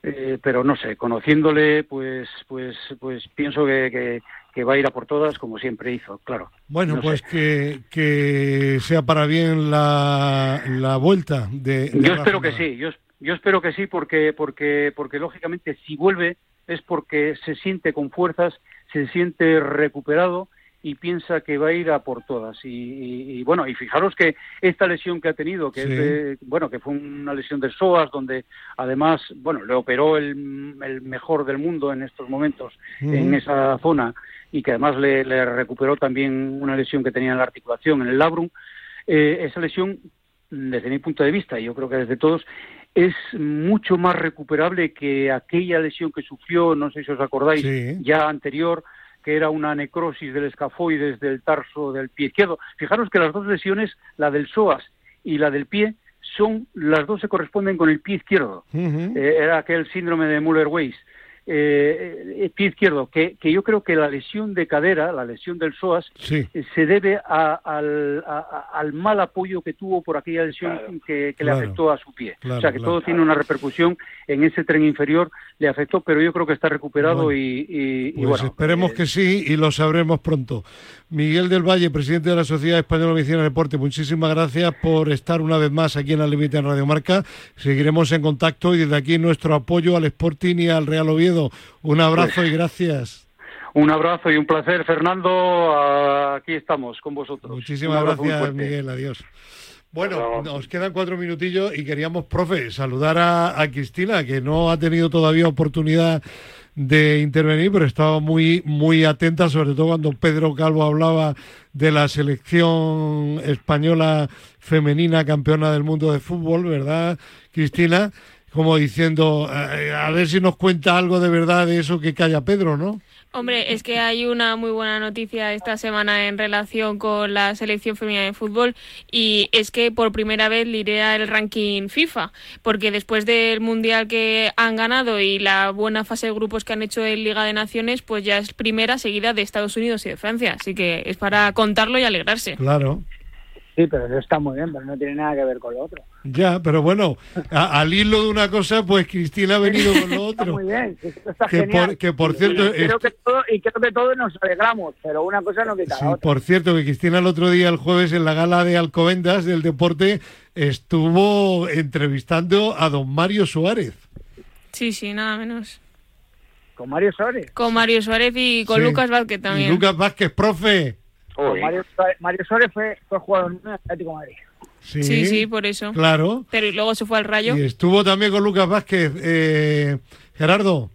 eh, pero no sé, conociéndole, pues, pues, pues pienso que, que, que, va a ir a por todas como siempre hizo, claro. Bueno, pues que, que sea para bien la, la vuelta de. yo espero que sí, yo, yo espero que sí, porque, porque, porque lógicamente si vuelve es porque se siente con fuerzas, se siente recuperado y piensa que va a ir a por todas. Y, bueno, y fijaros que esta lesión que ha tenido, que es bueno, que fue una lesión de psoas, donde además, bueno, le operó el, mejor del mundo en estos momentos en esa zona y que además le, recuperó también una lesión que tenía en la articulación, en el labrum. Eh, esa lesión, desde mi punto de vista, y yo creo que desde todos, es mucho más recuperable que aquella lesión que sufrió, no sé si os acordáis, ya anterior, que era una necrosis del escafoides del tarso del pie izquierdo. Fijaros que las dos lesiones, la del psoas y la del pie, son las dos se corresponden con el pie izquierdo. Eh, era aquel síndrome de Muller-Weiss eh, eh, pie izquierdo, que, que, yo creo que la lesión de cadera, la lesión del psoas, eh, se debe al, al, mal apoyo que tuvo por aquella lesión que, le afectó a su pie. o sea, que todo tiene una repercusión en ese tren inferior, le afectó, pero yo creo que está recuperado y, pues bueno. Esperemos que sí y lo sabremos pronto. Miguel del Valle, presidente de la Sociedad Española de Medicina del Deporte, muchísimas gracias por estar una vez más aquí en la Límite en Radio Marca. Seguiremos en contacto y desde aquí nuestro apoyo al Sporting y al Real Oviedo. Un abrazo y gracias. Un abrazo y un placer, Fernando. Aquí estamos con vosotros. Muchísimas gracias, Miguel. Adiós. Bueno, nos quedan cuatro minutillos y queríamos, profe, saludar a, a Cristina, que no ha tenido todavía oportunidad de intervenir, pero estaba muy, muy atenta, sobre todo cuando Pedro Calvo hablaba de la selección española femenina campeona del mundo de fútbol, ¿verdad, Cristina? Como diciendo, eh, a ver si nos cuenta algo de verdad de eso que calla Pedro, ¿no? Hombre, es que hay una muy buena noticia esta semana en relación con la selección femenina de fútbol y es que por primera vez lidera el ranking FIFA, porque después del mundial que han ganado y la buena fase de grupos que han hecho en Liga de Naciones, pues ya es primera seguida de Estados Unidos y de Francia, así que es para contarlo y alegrarse. Claro. Sí, pero eso está muy bien, pero no tiene nada que ver con lo otro. Ya, pero bueno, al hilo de una cosa, pues Cristina ha venido con lo otro. Está muy bien, está que, genial. Por, que por cierto... Y, creo que todo, y creo que todos nos alegramos, pero una cosa no quita la otra. Por cierto, que Cristina el otro día, el jueves, en la gala de Alcobendas del deporte, estuvo entrevistando a don Mario Suárez. Sí, sí, nada menos. ¿Con Mario Suárez? Con Mario Suárez y con Lucas Vázquez también. Y Lucas Vázquez, profe. Mario, Mario Suárez fue, fue jugador en Atlético de Madrid. Sí, sí, por eso. Claro. Pero luego se fue al Rayo. Y estuvo también con Lucas Vázquez. Eh, Gerardo.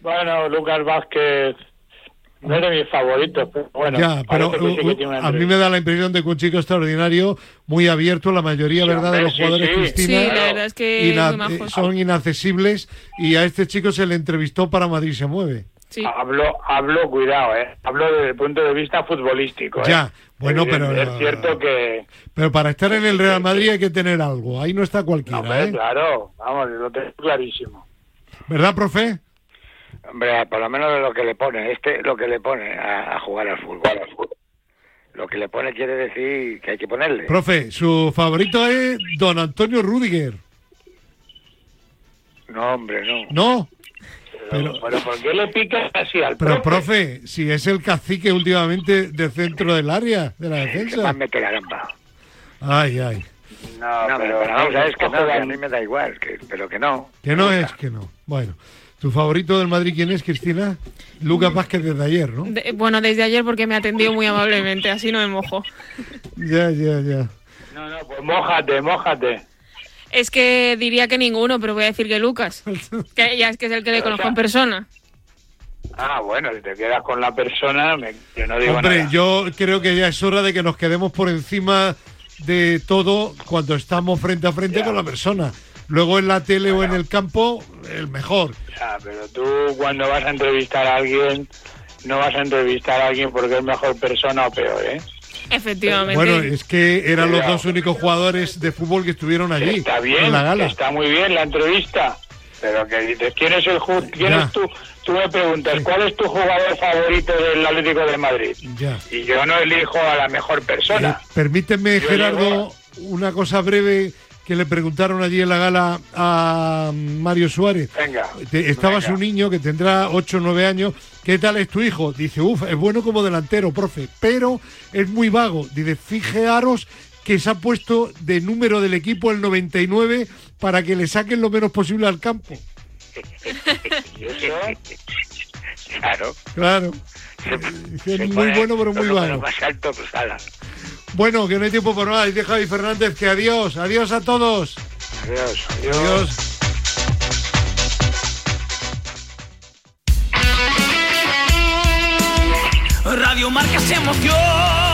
Bueno, Lucas Vázquez no es de mis favoritos, pero bueno. Ya, pero a mí me da la impresión de que un chico extraordinario, muy abierto, la mayoría, ¿verdad?, de los jugadores Cristina. Sí, la verdad es que son inaccesibles y a este chico se le entrevistó para Madrid se mueve. Hablo, hablo, cuidado, ¿eh? Hablo desde el punto de vista futbolístico. ¿eh? Ya, bueno, pero... Es cierto que... Pero para estar en el Real Madrid hay que tener algo, ahí no está cualquiera, no, ¿eh? Claro, vamos, lo tengo clarísimo. ¿Verdad, profe? Hombre, por lo menos lo que le pone, este lo que le pone a, jugar al fútbol, al fútbol. Lo que le pone quiere decir que hay que ponerle. Profe, su favorito es don Antonio Rudiger. No, hombre, no. ¿No? Pero, ¿por qué le pica así al Pero, profe? si es el cacique últimamente de centro del área, de la defensa. Más la gamba. Ay, ay. No, no pero, vamos a ver, que no, a mí me da igual, que, pero que no. Que no es, que no. Bueno. ¿Tu favorito del Madrid quién es, Cristina? Lucas Vázquez desde ayer, ¿no? bueno, desde ayer porque me ha atendido muy amablemente, así no me mojo. ya, ya, ya. No, no, pues mójate, mójate. Es que diría que ninguno, pero voy a decir que Lucas. que ya es que es el que le conozco en persona. Ah, bueno, si te quedas con la persona, yo no digo Hombre, yo creo que ya es hora de que nos quedemos por encima de todo cuando estamos frente a frente con la persona. Luego en la tele o en el campo, el mejor. Ya, pero tú cuando vas a entrevistar a alguien, no vas a entrevistar a alguien porque es mejor persona o peor, ¿eh? Efectivamente. Bueno, es que eran los dos únicos jugadores de fútbol que estuvieron allí. Está bien, en la gala. está muy bien la entrevista. Pero que dices, ¿quién es el quién es tú? Tú me preguntas, ¿cuál es tu jugador favorito del Atlético de Madrid? Ya. Y yo no elijo a la mejor persona. Eh, permíteme, Gerardo, una cosa breve que le preguntaron allí en la gala a Mario Suárez. Venga. Estaba venga. su niño que tendrá 8 o 9 años. ¿Qué tal es tu hijo? Dice, uff, es bueno como delantero, profe, pero es muy vago. Dice, fijaros que se ha puesto de número del equipo el 99 para que le saquen lo menos posible al campo. Claro. Claro. Se muy bueno, pero muy vago. más alto, pues. Bueno, que no hay tiempo para nada. Dice Javi Fernández que adiós, adiós a todos. Adiós, adiós. Adiós. Radio Marca se emoción.